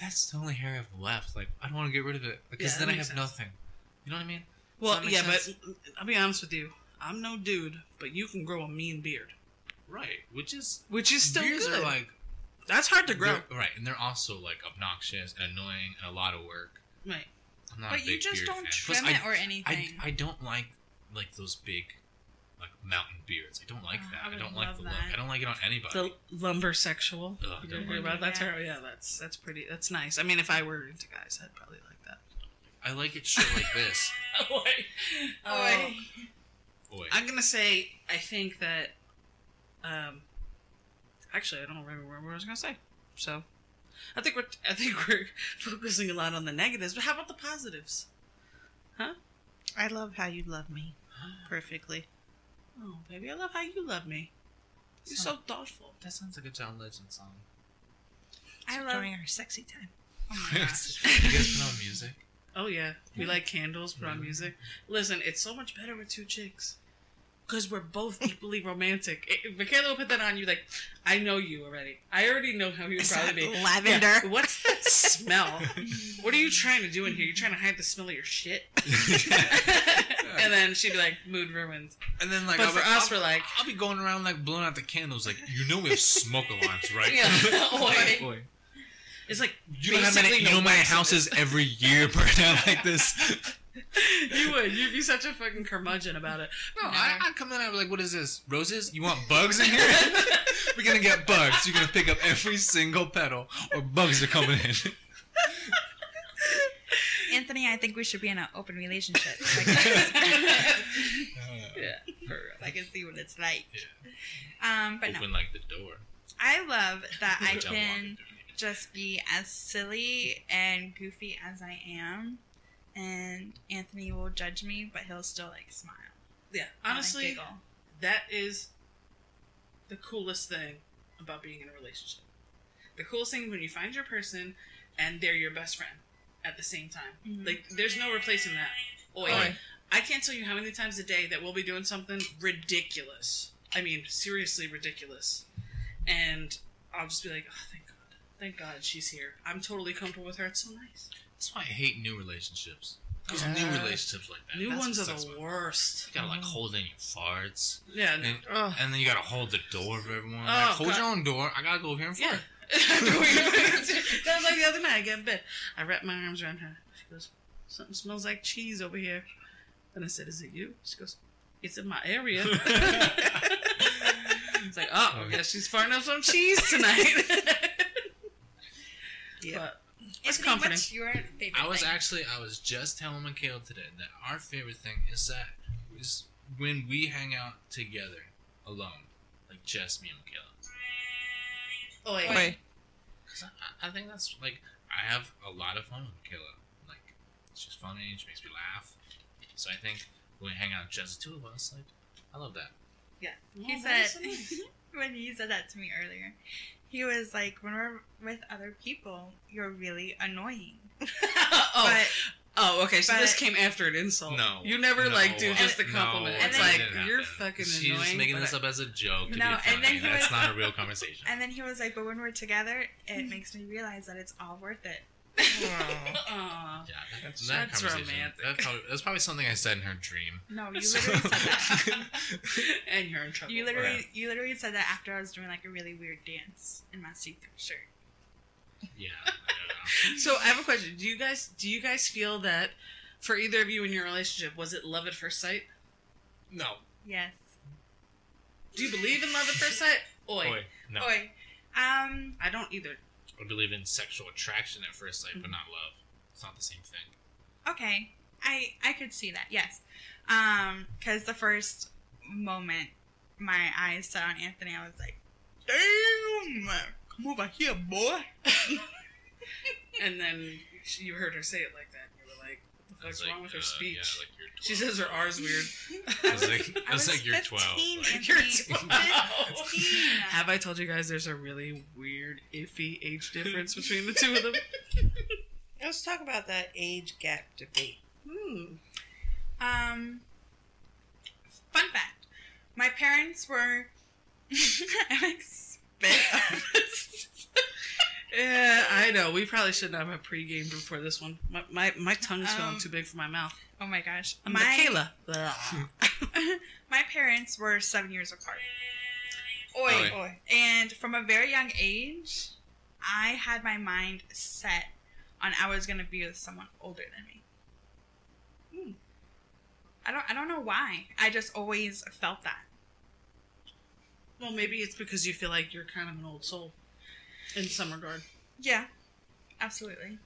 that's the only hair I've left. Like I don't want to get rid of it because Yeah, then I have sense. nothing. You know what I mean? Well, yeah, sense? but I'll be honest with you. I'm no dude, but you can grow a mean beard, Right. Which is which is still beards good. are like that's hard to grow. right, and they're also like obnoxious and annoying and a lot of work. Right. I'm not a But you just don't fan. trim Plus, it I, or anything. I don't like like those big like mountain beards. I don't like Oh, that. I I, don't like the look. I don't like it on anybody. The lumber sexual. Ugh, don't like about that that. term? Yeah, that's that's pretty. That's nice. I mean, if I were into guys, I'd probably like that. I like it short like this. Oh, Boy. Boy. I'm gonna say I think that. Um, actually, I don't remember what I was gonna say. So, I think we're I think we're focusing a lot on the negatives, but how about the positives? Huh? I love how you love me perfectly. Oh, baby, I love how you love me. You're so thoughtful. That sounds like a John Legend song. I love during our sexy time. Oh my gosh. you guys put on music? Oh yeah, we like candles, put on mm-hmm. music. Listen, it's so much better with two chicks. Because we're both equally romantic. It, Michaela will put that on you like, I know you already. I already know how you would probably that be. lavender? Yeah, What's that smell? what are you trying to do in here? You're trying to hide the smell of your shit? and then she'd be like, mood ruined. And then like, But I'll for be, us, I'll, we're like- I'll be going around like blowing out the candles. Like, you know, we have smoke alarms, right? Yeah. Oi. Boy. It's like, You know how many, basically you know how many wax in it. houses every year burn out like this? you would. You'd be such a fucking curmudgeon about it. No, I, I come in. I'm like, what is this? Roses? You want bugs in here? We're gonna get bugs. You're gonna pick up every single petal, or bugs are coming in. Anthony, I think we should be in an open relationship. So I, can, Yeah, for real. I can see what it's like. Um, but no, Open like the door. I love that I Jump on can it. Just be as silly and goofy as I am, and Anthony will judge me, but he'll still like smile. Yeah, and, like, honestly, that is the coolest thing about being in a relationship. The coolest thing when you find your person and they're your best friend at the same time. Mhm. Like, there's no replacing that. Oi, Oi. I can't tell you how many times a day that we'll be doing something ridiculous. I mean, seriously ridiculous. And I'll just be like, oh, thank God. Thank God she's here. I'm totally comfortable with her. It's so nice. That's why I hate new relationships. Because Yeah. new relationships like that. New that's ones are the about worst. You gotta like mm-hmm. hold in your farts. Yeah. And, Ugh. and then you gotta hold the door for everyone. Oh, like, hold God. your own door. I gotta go over here and fart. Yeah. that was like the other night. I get in bed. I wrapped my arms around her. She goes, "Something smells like cheese over here." And I said, "Is it you?" She goes, "It's in my area." it's like, "Oh, I guess she's farting up some cheese tonight." Yeah. But it's Anthony, comforting. what's your favorite? I was thing? actually I was just telling Michaela today that our favorite thing is that is when we hang out together alone, like just me and Michaela. Oi. Oi. Cause I, I think that's like I have a lot of fun with Michaela. Like she's funny, she makes me laugh. So I think when we hang out just the two of us, like I love that. Yeah. He Oh, said is so nice. when he said that to me earlier, he was like, "When we're with other people, you're really annoying." oh, But oh, okay. So this came after an insult. No, you never no, like do just a compliment. And it's like it you're fucking She's annoying. just making this up as a joke to No, be and then he That's was- not a real conversation. and then he was like, "But when we're together, it makes me realize that it's all worth it." Aw. Aw. Yeah, that, That's- that that's romantic. That probably, that's probably something I said in her dream. No, you literally said that. and you're in trouble. You for it. literally, you literally said that after I was doing like a really weird dance in my see-through shirt. yeah, I don't know. So I have a question. Do you guys do you guys feel that for either of you in your relationship was it love at first sight? No. Yes. Do you believe in love at first sight? Oi. Oi, no. Oi. Um. I don't either. I believe in sexual attraction at first sight, but not love. It's not the same thing. Okay. I I could see that. Yes. Um. Because the first moment my eyes set on Anthony, I was like, "Damn! Come over here, boy." And then you heard her say it like that. And you were like, what the I was fuck's wrong with her uh, speech? Yeah, like she says her R's weird. I was like, I I was was like, you're 15, 12. Like, You're 12. Have I told you guys there's a really weird, iffy age difference between the two of them? Let's talk about that age gap debate. Hmm. Um, fun fact: my parents were. I like spit. Yeah, I know. We probably shouldn't have a pregame before this one. My my, my tongue's feeling Um, too big for my mouth. oh my gosh, I'm my Michaela. my parents were seven years apart. Oi. Oi. Oi. And from a very young age, I had my mind set on I was gonna be with someone older than me. Hmm. I don't I don't know why. I just always felt that. well, maybe it's because you feel like you're kind of an old soul, in some regard. Yeah. Absolutely.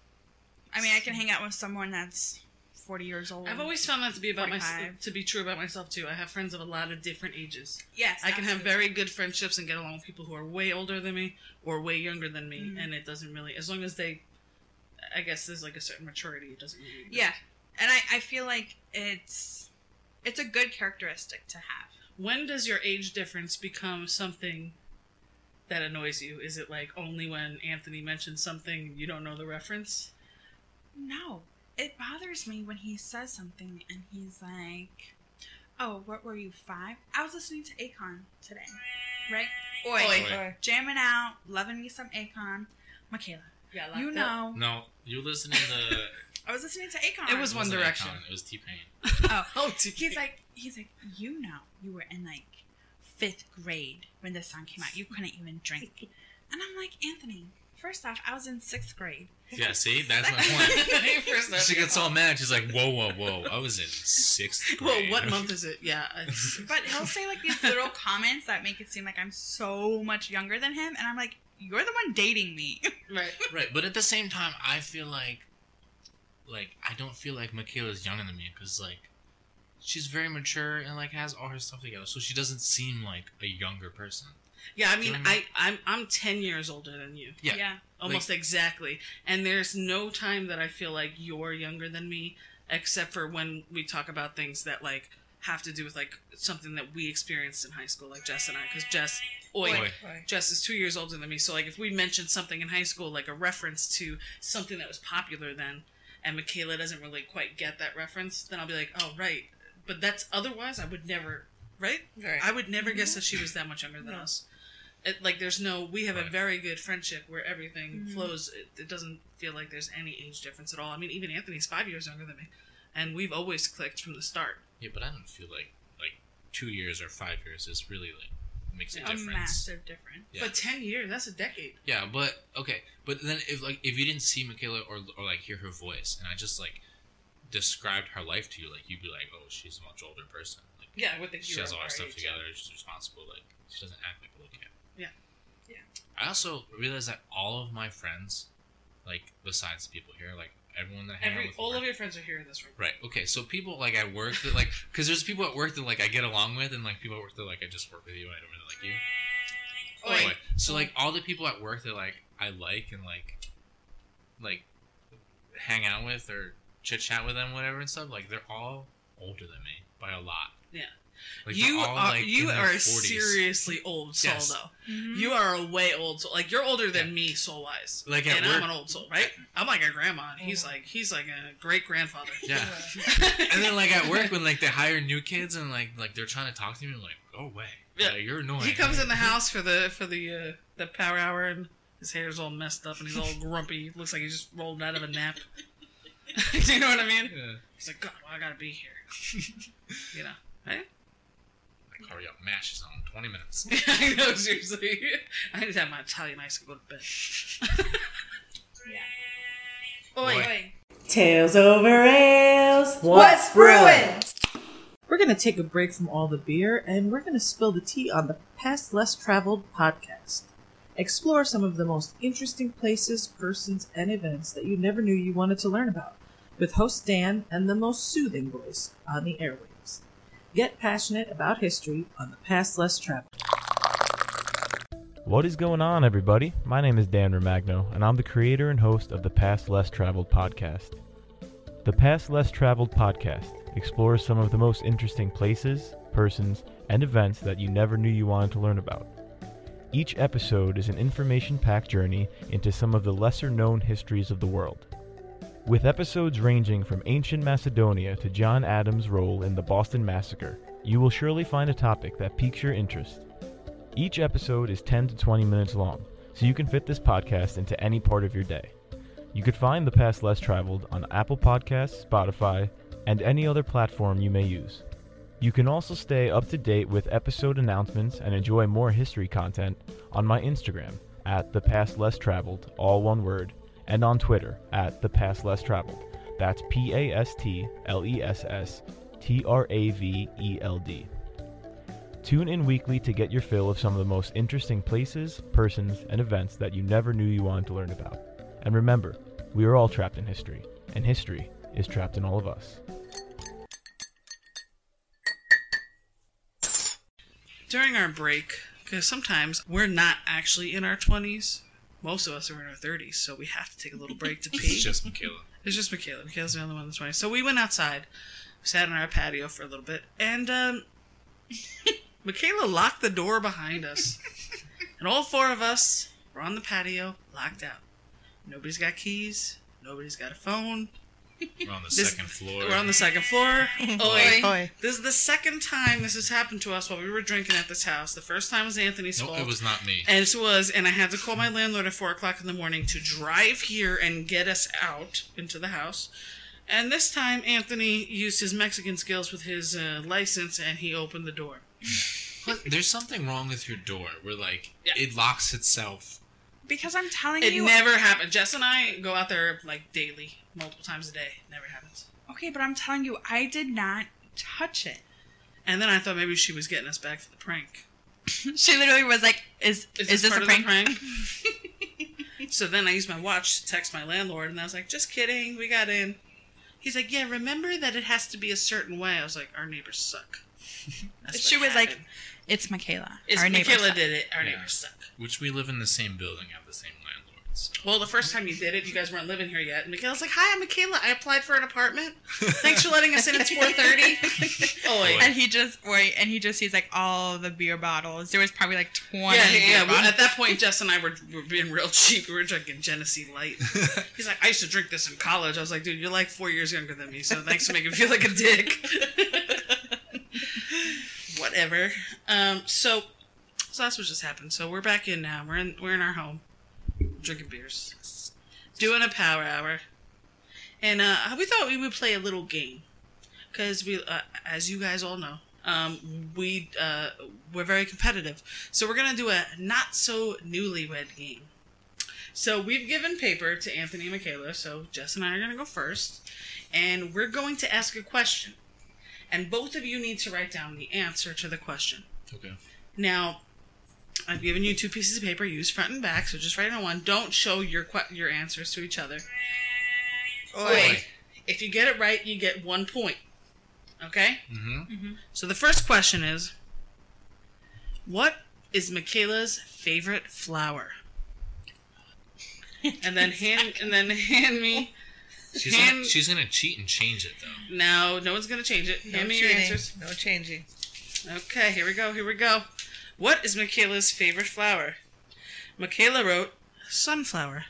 I mean I can hang out with someone that's forty years old. I've always found that to be about myself, 45. to be true about myself too. I have friends of a lot of different ages. Yes. I can have very good friendships and get along with people who are way older than me or way younger than me, Mhm. and it doesn't really, as long as they, I guess there's like a certain maturity, it doesn't really. Yeah. And I, I feel like it's it's a good characteristic to have. When does your age difference become something that annoys you? Is it like only when Anthony mentions something you don't know the reference? No. It bothers me when he says something and he's like, Oh, what were you, five? I was listening to Akon today. Right? Oi. Oi. Oi. Jamming out, loving me some Akon. Michaela, Yeah, you know. No, you listening to. I was listening to Akon. It was One wasn't Direction. Akon, It was T Pain. Oh. Oh, TK. He's like, he's like, you know, you were in like fifth grade when this song came out. You couldn't even drink. And I'm like, Anthony, first off, I was in sixth grade. Yeah, see, that's my point. She gets all mad. She's like, "Whoa, whoa, whoa! I was in sixth Well, what month is it? Yeah. But he'll say like these little comments that make it seem like I'm so much younger than him, and I'm like, you're the one dating me. right. Right, but at the same time, I feel like like I don't feel like Michaela's younger than me because like she's very mature and like has all her stuff together, so she doesn't seem like a younger person. Yeah, I Do you mean, know what I I, I'm I'm ten years older than you, Yeah. yeah, almost exactly. And there's no time that I feel like you're younger than me, except for when we talk about things that like have to do with like something that we experienced in high school, like Jess and I. Because Jess, oi, Oi. Right. Jess is two years older than me. So like, if we mentioned something in high school, like a reference to something that was popular then, and Michaela doesn't really quite get that reference, then I'll be like, oh right. But that's otherwise, I would never, right? Right. I would never guess that she was that much younger than No. us. It, like, there's no. We have a Right. very good friendship where everything Mm-hmm. flows. It, it doesn't feel like there's any age difference at all. I mean, even Anthony's five years younger than me, and we've always clicked from the start. Yeah, but I don't feel like like two years or five years is really like makes a A A difference. massive difference. Yeah. But ten years—that's a decade. Yeah, but okay, but then if like if you didn't see Michaela or or like hear her voice, and I just like described her life to you, like you'd be like, oh, she's a much older person. Like Yeah, I would think she has all her stuff age, together. She's responsible. Like she doesn't act like a little kid. Yeah. Yeah. I also realized that all of my friends, like besides the people here, like everyone that I hang out with, all work- of your friends are here in this room. Right. Okay. So people like at work that like because there's people at work that like I get along with, and like people at work that like I just work with you. I don't really like you. Oh, Anyway, so like mm-hmm. all the people at work that like I like and like like hang out with or chit chat with them, whatever and stuff. Like they're all older than me by a lot. Yeah. Like, you they're all, are like, you are 40s. seriously old soul Yes. though. Mhm. You are a way old soul. Like you're older than Yeah. me soul wise. Like, at and I'm an old soul, right? I'm like a grandma. And he's like he's like a great grandfather. Yeah. and then like at work when like they hire new kids and like like they're trying to talk to me, I'm like, go away. Yeah. Like, you're annoying. he comes in the house for the for the uh, the power hour and his hair's all messed up and he's all grumpy. Looks like he just rolled out of a nap. Do you know what I mean? Yeah. He's like, God, well, I gotta be here. you know, right? Like, hurry up, mash is on. Twenty minutes. I know, seriously. I need to have my Italian ice and go to bed. Oi. Oi. Oi. Tales over ales. What's brewing? We're going to take a break from all the beer and we're going to spill the tea on the Past Less Traveled podcast. Explore some of the most interesting places, persons, and events that you never knew you wanted to learn about with host Dan and the most soothing voice on the airwaves. Get passionate about history on the Past Less Traveled. What is going on, everybody? My name is Dan Romagno, and I'm the creator and host of the Past Less Traveled podcast. The Past Less Traveled podcast explores some of the most interesting places, persons, and events that you never knew you wanted to learn about. Each episode is an information packed journey into some of the lesser known histories of the world. With episodes ranging from ancient Macedonia to John Adams' role in the Boston Massacre, you will surely find a topic that piques your interest. Each episode is 10 to 20 minutes long, so you can fit this podcast into any part of your day. You could find The Past Less Traveled on Apple Podcasts, Spotify, and any other platform you may use. You can also stay up to date with episode announcements and enjoy more history content on my Instagram at The Past Less Traveled, all one word, and on Twitter at The Past Less Traveled. That's P A S T L E S S T R A V E L D. Tune in weekly to get your fill of some of the most interesting places, persons, and events that you never knew you wanted to learn about. And remember, we are all trapped in history, and history is trapped in all of us. During our break, because sometimes we're not actually in our 20s. Most of us are in our 30s, so we have to take a little break to pee. It's just Michaela. It's just Michaela. Michaela's the only one that's 20. So we went outside, sat on our patio for a little bit, and um, Michaela locked the door behind us. and all four of us were on the patio, locked out. Nobody's got keys. Nobody's got a phone. We're on the This- second floor. We're on the second floor. Oi. Oi. This is the second time this has happened to us while we were drinking at this house. The first time was Anthony's no, fault. it was not me. And it was, and I had to call my landlord at four o'clock in the morning to drive here and get us out into the house. And this time, Anthony used his Mexican skills with his uh, license, and he opened the door. There's something wrong with your door where like Yeah. it locks itself. Because I'm telling It you. It never happened. Jess and I go out there like daily, multiple times a day. Never happens. okay, but I'm telling you, I did not touch it. And then I thought maybe she was getting us back for the prank. She literally was like, "Is is, this, part a of the prank?" prank? so then I used my watch to text my landlord, and I was like, "Just kidding, we got in." He's like, yeah, remember that it has to be a certain way. I was like, our neighbors suck. She what was like, "It's Michaela. It's Our neighbor Michaela did it. Our Yeah. neighbors suck. Which we live in the same building, have the same landlords. Well, the first time you did it, you guys weren't living here yet. And Michaela's like, "Hi, I'm Michaela. I applied for an apartment. Thanks for letting us in. It's 4:30." Oi. And he just wait, and he just sees like all the beer bottles. There was probably like twenty. Yeah, yeah, yeah. Well. At that point, Jess and I were, were being real cheap. We were drinking Genesee Light. He's like, I used to drink this in college. I was like, dude, you're like four years younger than me, so thanks for making me feel like a dick. Whatever. Um, so, so that's what just happened. So we're back in now. We're in we're in our home, drinking beers, doing a power hour, and uh, we thought we would play a little game because we, uh, as you guys all know, um, we uh, we're very competitive. So we're gonna do a not so newlywed game. So we've given paper to Anthony and Michaela. So Jess and I are gonna go first, and we're going to ask a question, and both of you need to write down the answer to the question. Okay. Now, I've given you two pieces of paper. Use front and back. So just write on one. Don't show your que- your answers to each other. Oi. If you get it right, you get one point. Okay. Mm-hmm. So the first question is What is Michaela's favorite flower? and then hand and then hand me She's Hand- gonna, she's gonna cheat and change it though. No, no one's gonna change it. No Hand me your answers. No changing. Okay, here we go, here we go. What is Michaela's favorite flower? Michaela wrote sunflower.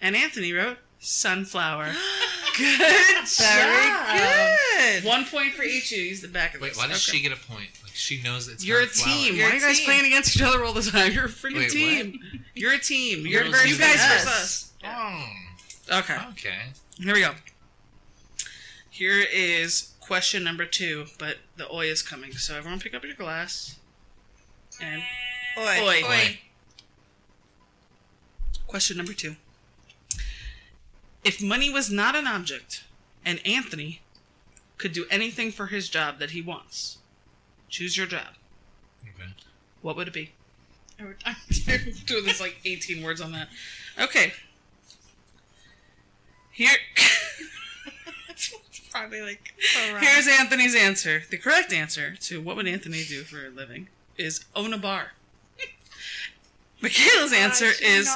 And Anthony wrote sunflower. Good Very job. good. One point for each of you. Use the back of the. Wait, this. why does Okay. she get a point? Like she knows it's You're her a flower. team. You're Why are a you guys team. playing against each other all the time? You're a freaking Wait, team. You're a team. You're Who's you the guys best? versus us. Oh, Okay. okay. Here we go. Here is question number two, but the oi is coming. So everyone pick up your glass. And Oi. oi. Oi. Question number two. If money was not an object, and Anthony could do anything for his job that he wants, choose your job. Okay. What would it be? I'm doing this like 18 words on that. Okay. Here. probably like Here's Anthony's answer. The correct answer to what would Anthony do for a living is own a bar. Michaela's answer is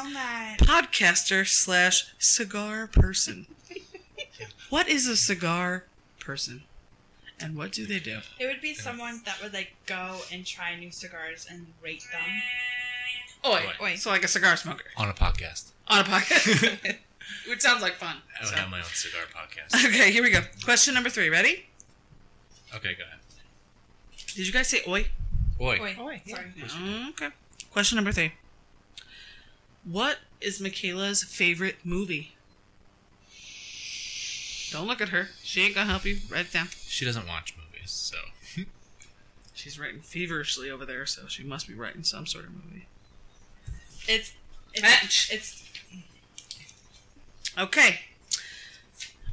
podcaster slash cigar person. what is a cigar person? And what do they do? It would be someone that would like go and try new cigars and rate them. Oi. Oi. So like a cigar smoker. On a podcast. On a podcast. Which sounds like fun. I would So- have my own cigar podcast. Okay, here we go. Question number three. Ready? Okay, go ahead. Did you guys say oi? Oi. Wait, Oi, yeah. sorry. Mm, okay. Question number three. What is Michaela's favorite movie? Don't look at her. She ain't gonna help you. Write it down. She doesn't watch movies, so She's writing feverishly over there, so she must be writing some sort of movie. It's Match. it's, it's Okay.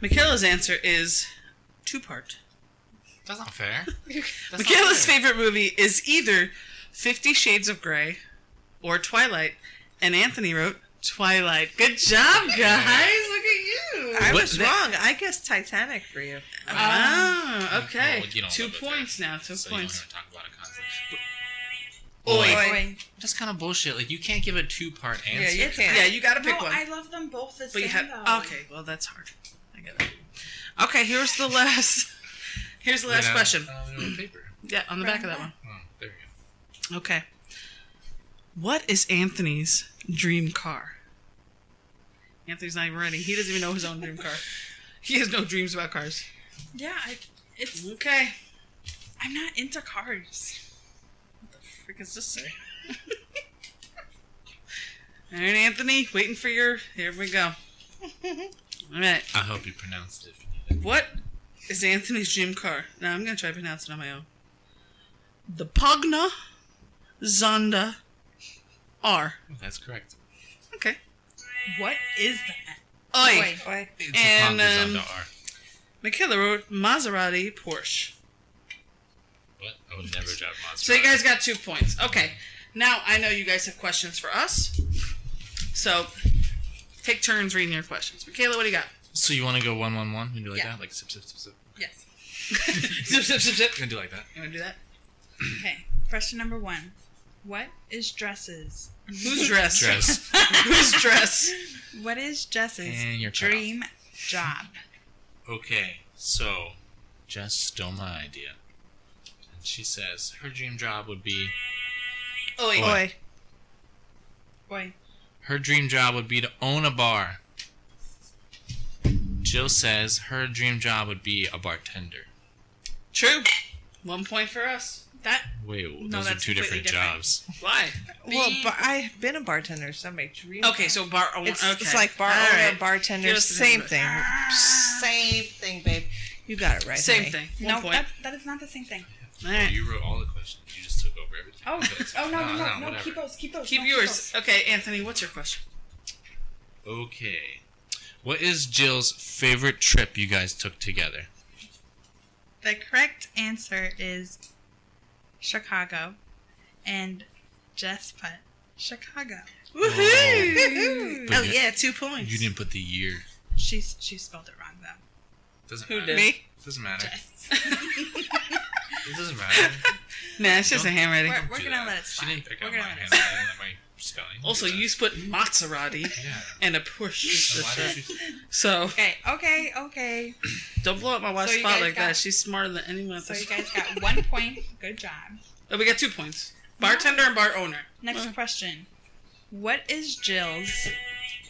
Michaela's answer is two part. That's not fair. That's not fair. favorite movie is either Fifty Shades of Grey or Twilight, and Anthony wrote Twilight. Good job, guys. Look at you. I What- was that- wrong. I guessed Titanic for you. Ah, okay. Well, you don't Two live with points her, now. Two so points. You don't talk about it constantly. Oi. Oi. Oi. That's kind of bullshit. Like you can't give a two-part answer. Yeah, you can't. Yeah, you gotta No, pick one. I love them both the but same you have though. okay. Well, that's hard. I get it. Okay, here's the last. Here's the last I- question. I don't paper. Yeah, on the back of that one. Oh, there you go. Okay. What is Anthony's dream car? Anthony's not even ready. He doesn't even know his own dream car. He has no dreams about cars. Yeah, I, it's Okay. I'm not into cars. What the frick is this say? All right, Anthony, waiting for your. Here we go. All right. I hope you pronounced it. If you need it. What is Anthony's dream car? Now I'm gonna try to pronounce it on my own. The Pugna Zonda R. That's correct. Okay. What is that? Oi. Wait. Oi. It's And, a Ponga um, Zonda R. Michaela wrote Maserati Porsche. What? I would never drive Maserati. So you guys got two points. Okay. Now I know you guys have questions for us. So take turns reading your questions. Michaela, what do you got? So you want to go one one one and do like Yeah. that, like sip sip sip sip. Yes. zip, zip, zip, zip. You can do like that. You want to do that? Okay. Question number one. What is dresses? Who's dress? Dress. Who's dress? What is Jess's And you're dream job? Okay, so Jess stole my idea. And she says her dream job would be Oh, wait. Boy. Boy. Boy. her dream job would be to own a bar. Jill says her dream job would be a bartender. True. One point for us. That Wait, No, those are that's two completely different, different. jobs. Why? Well, Being- but I've been a bartender, so my dream. Okay, so bar. oh, it's, okay. it's like bar All owner, right. bartender, Give us the same number. thing. Ah, same thing, babe. You got it right. Same honey. thing. no, point. that, that is not the same thing. All right. You wrote all the questions. You just took over everything. Oh, oh no, no, no, no! whatever. keep those, keep those. Keep no, yours. those. Okay, Anthony, what's your question? Okay. What is Jill's favorite trip you guys took together? The correct answer is Chicago, and Jess put Chicago. Woohoo! Oh. But Oh yeah, two points. You didn't put the year. She's she spelled it wrong though. Doesn't Who matter. did? Me? Doesn't matter. Jess. It doesn't matter. Nah, it's just a handwriting. We're, we're Do gonna that. let it She slide. didn't pick We're up gonna my let it hand. slide. my spelling. Also, Do that. you put Maserati Yeah. and a push. So why did you- So Okay, okay, okay. don't blow up my wife's So spot like got- that. She's smarter than anyone at So you guys got one point. Good job. Oh, we got two points. Bartender and bar owner. Next question. What is Jill's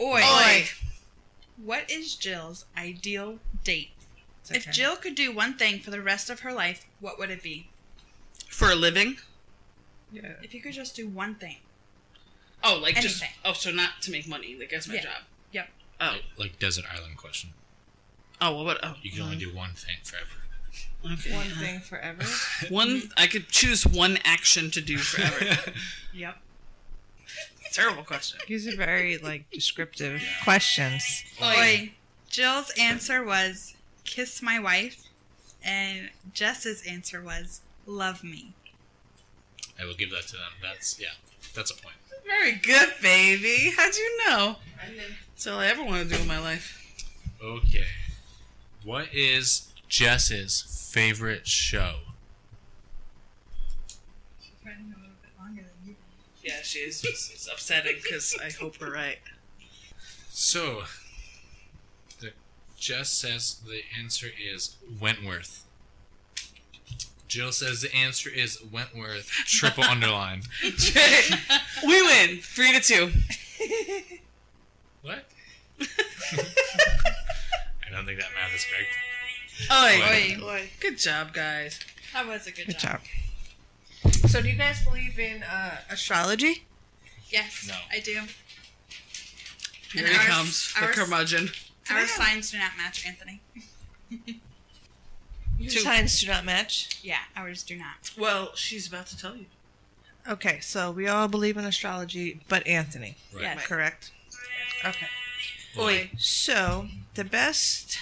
Oi. Oi. What is Jill's ideal date? It's If. Jill could do one thing for the rest of her life, what would it be? For a living? Yeah. If you could just do one thing. Oh, like just oh, so not to make money. Like that's my Yeah. job. Yep. Oh, Like, like desert island question. oh, well, what? Oh, You can only do one thing forever. okay. One thing forever. One. I could choose one action to do forever. Yep. Terrible question. These are very like descriptive questions. Oh, Oi. Jill's answer was kiss my wife, and Jess's answer was love me. I will give that to them. That's yeah. That's a point. Very good, baby. How'd you know? That's all I ever want to do in my life. Okay. What is Jess's favorite show? Running a little bit longer than you. Yeah, she is. It's, it's upsetting because I hope we're right. So, the Jess says the answer is Wentworth. Jill says the answer is Wentworth. Triple underline. we win three to two. What? I don't think that math is correct. Oi. Oi. Oi. Good job, guys. That was a good, Good job. job. So, do you guys believe in uh, astrology? Yes, No. I do. Here And he ours- comes, the ours- curmudgeon. Our Yeah. signs do not match, Anthony. Your Two. signs do not match. Yeah, ours do not. Well, she's about to tell you. Okay, so we all believe in astrology, but Anthony. Right. Yes. Correct. Okay. Oi. So, the best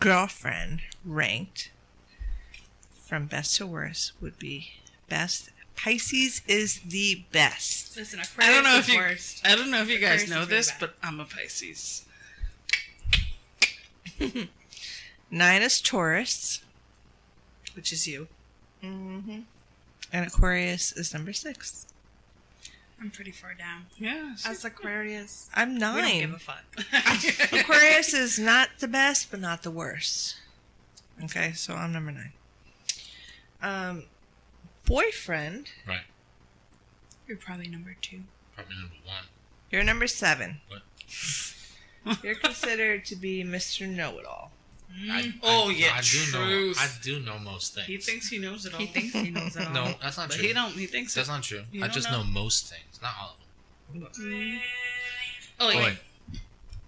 girlfriend ranked from best to worst would be best. Pisces is the best. Listen, I Aquarius don't know is if you. worst. I don't know if you guys Aquarius know this, but I'm a Pisces. Nine is Taurus. Which is you. Mm-hmm. And Aquarius is number six. I'm pretty far down. Yeah. As Aquarius, I'm we don't give nine. a fuck. Aquarius is not the best, but not the worst. Okay, so I'm number nine. Um, boyfriend, Right. You're probably number two. Probably number one. you're number seven. What? You're considered to be Mr. Know It All. Mm. I, Oh, I, yeah, I do know. I do know most things. he thinks he knows it all. He thinks he knows it all. No, that's not but true. he don't. He thinks That's it. not true. You I just know? know most things, not all of them. Oh yeah. Oi.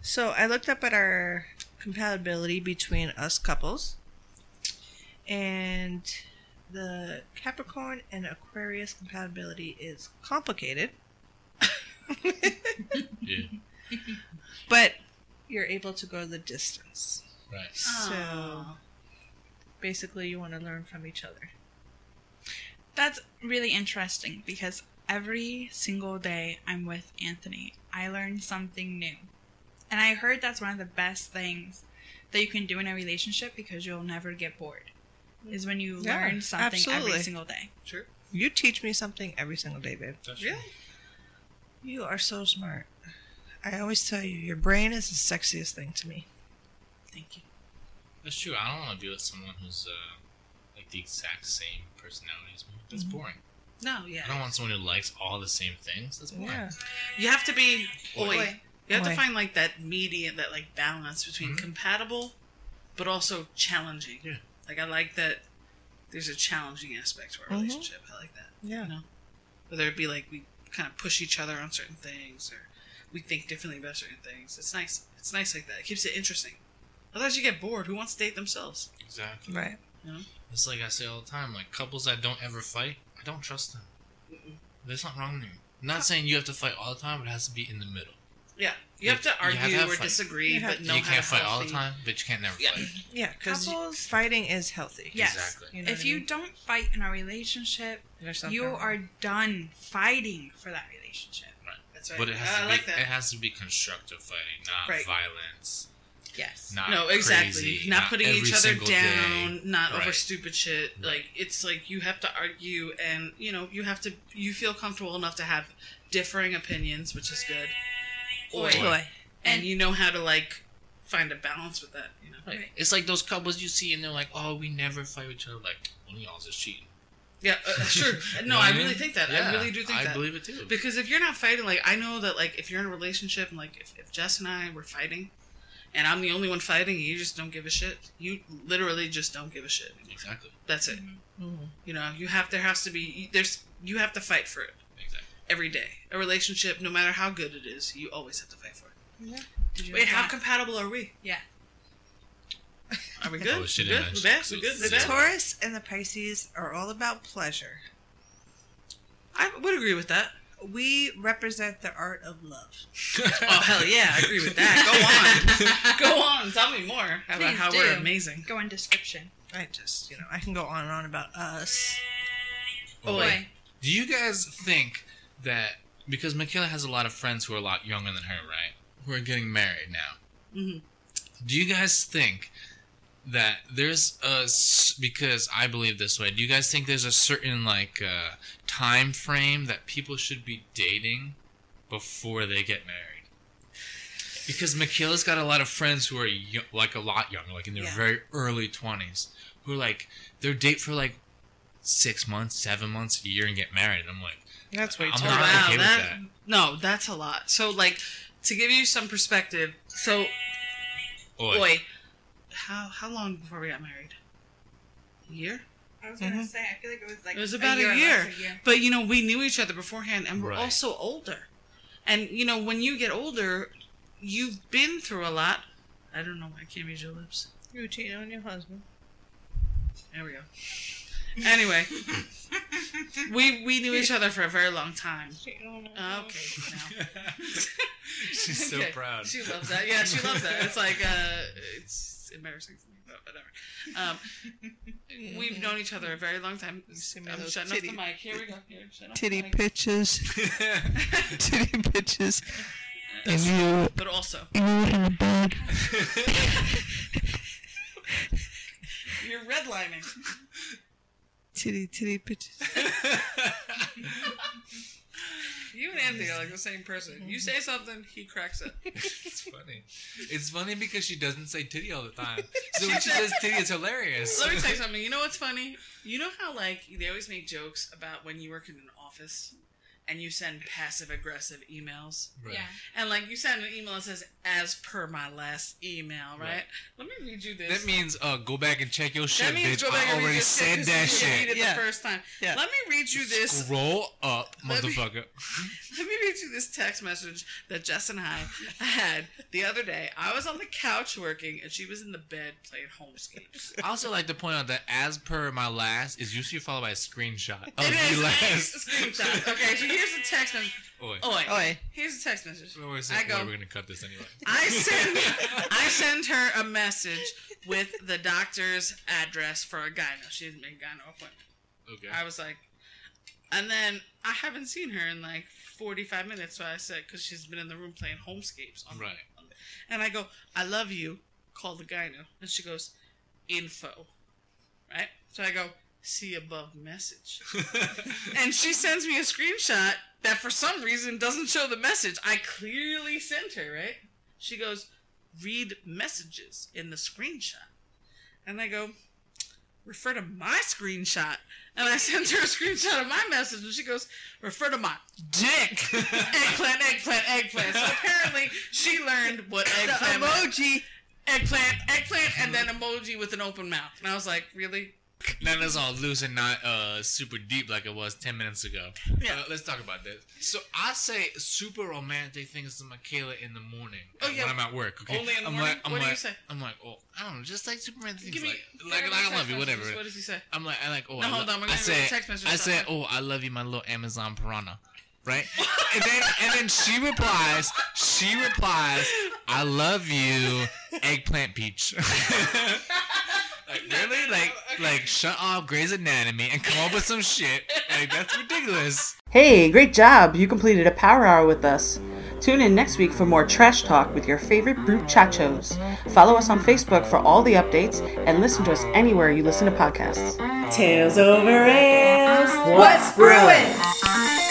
So I looked up at our compatibility between us couples, and the Capricorn and Aquarius compatibility is complicated, Yeah. but you're able to go the distance. Right. So Aw. basically, you want to learn from each other. That's really interesting because every single day I'm with Anthony, I learn something new. And I heard that's one of the best things that you can do in a relationship because you'll never get bored. Is when you Yeah, learn something absolutely. every single day. Sure. You teach me something every single day, babe. Yeah. You are so smart. I always tell you, your brain is the sexiest thing to me. Thank you. That's true. I don't want to be with someone who's uh, like the exact same personality as me. That's Mm-hmm. boring. No, yeah. I don't want someone who likes all the same things. That's boring. Yeah. You have to be Oi. oi. You have Oi. to find like that median, that like balance between Mhm. compatible, but also challenging. Yeah. Like I like that. There's a challenging aspect to our Mhm. relationship. I like that. Yeah. You know, whether it be like we kind of push each other on certain things, or we think differently about certain things. It's nice. It's nice like that. It keeps it interesting. Otherwise, you get bored. Who wants to date themselves? Exactly. Right. It's like I say all the time. Like couples that don't ever fight, I don't trust them. Mm-mm. There's nothing wrong there. I'm not saying you have to fight all the time, but it has to be in the middle. Yeah, you You- have to argue have to have or fight. disagree, but to. know you can't to fight all the time, but you can't never Yeah. fight. Yeah, because Couples- fighting is healthy. Yes. Exactly. You know if what I you mean? don't fight in a relationship, you wrong. are done fighting for that relationship. Right. That's right. But it has I to like be that. it has to be constructive fighting, not Right. violence. Yes. Not no, exactly. crazy, not, putting each other down, day. not over stupid shit. Right. Like it's like you have to argue, and you know you have to. You feel comfortable enough to have differing opinions, which is good. Oi. Boy. and And- you know how to like find a balance with that. You know. Right. Right. It's like those couples you see and they're like, "Oh, we never fight with each other." Like, one of y'all's just cheating. Yeah, uh, sure. No, I really think that. I really do think I that. believe it too. Because if you're not fighting, like I know that, like if you're in a relationship and like if, if Jess and I were fighting, and I'm the only one fighting, and you just don't give a shit. You literally just don't give a shit. exactly. That's it. Mhm. You know, you have there has to be there's you have to fight for it Exactly. every day. A relationship, no matter how good it is, you always have to fight for it. Yeah. Wait, how want- compatible are we? Yeah. Are we good? Oh, shit, good? imagine. We bad? So We good? We it's bad? Taurus and the Pisces are all about pleasure. I would agree with that. We represent the art of love. Oh hell yeah, I agree with that. Go on, go on. Tell me more about how do. we're amazing. Go in description. I just, you know, I can go on and on about us. Oh, Boy. Do you guys think that because Michaela has a lot of friends who are a lot younger than her, right? Who are getting married now. hmm Do you guys think that there's a because I believe this way? Do you guys think there's a certain like uh, time frame that people should be dating before they get married? Because Michaela's got a lot of friends who are like a lot younger, like in their Yeah. very early twenties, who are like their date for like six months, seven months, a year, and get married. And I'm like, That's way I'm too not early. okay with that. No, that's a lot. So, like, to give you some perspective, so, Oi. boy, how how long before we got married? A year? I was gonna Mhm. say, I feel like it was like It was about a year. But you know, we knew each other beforehand, and we're Right. also older. And you know, when you get older, you've been through a lot. I don't know. I can't read your lips. You cheating on your husband. There we go. Anyway, we we knew each other for a very long time. Cheating on your okay, now. She's so Okay. proud. She loves that. Yeah, she loves that. It's like uh, it's embarrassing for me, but whatever. Um, we've known each other a very long time. I'm shutting titty- off the mic. Here we go. Here, Titty pictures. Titty pictures. And you, But also, you in a bag. you're redlining. Titty, titty pictures. You and Anthony are like the same person. You mm-hmm. say something, he cracks it. it's funny. It's funny because she doesn't say titty all the time. So when she says titty, it's hilarious. Let me tell you something. You know what's funny? You know how like they always make jokes about when you work in an office and you send passive aggressive emails. Right. Yeah. And like you send an email that says "as per my last email," right? Right. Let me read you this. That means uh, go back and check your shit, That means bitch. go back I and read already this shit that you read shit. it Yeah. the first time. Yeah. Let me read you this. Scroll up, Let me- motherfucker. Let me read you this text message that Jess and I had the other day. I was on the couch working, and she was in the bed playing Homescapes. I also like to point out that as per my last is usually followed by a screenshot of It is the a last. screenshot. Okay, so here's the text message. Oi. Oh. Oi. Here's the text message. Wait, wait, I go- we're gonna cut this anyway. I send I send her a message with the doctor's address for a gyno. She didn't make a gyno appointment. Okay. I was like, and then I haven't seen her in like 45 minutes. So I said, because she's been in the room playing Homescapes. On, Right. on- and I go, I love you. call the gyno. And she goes, info. Right? So I go, see above message. and she sends me a screenshot that for some reason doesn't show the message. I clearly sent her, right? She goes, read messages in the screenshot. And I go, refer to my screenshot. And I sent her a screenshot of my message, and she goes, refer to my dick. eggplant, eggplant, eggplant. So apparently she learned what eggplant meant. emoji. Eggplant, eggplant, and then emoji with an open mouth. And I was like, really? Now that's all loose and not uh, super deep like it was 10 minutes ago. Yeah. Uh, let's talk about this. So I say super romantic things to Michaela in the morning Oh, yeah. when I'm at work. Okay? Only in the I'm morning? Like, I'm What do like, you say? I'm like, oh, I don't know, just like super romantic things Give me. like, like, like I love you, whatever. What does he say? I'm like, I like, oh, No, I, hold lo- on, we're I read text message I said, oh, I love you, my little Amazon piranha. Right, and then and then she replies. She replies, "I love you, eggplant peach." like really, like like shut off Grey's Anatomy and come up with some shit. Like that's ridiculous. Hey, great job! You completed a power hour with us. Tune in next week for more trash talk with your favorite brute chachos. Follow us on Facebook for all the updates and listen to us anywhere you listen to podcasts. Tales over ales. What's brewing?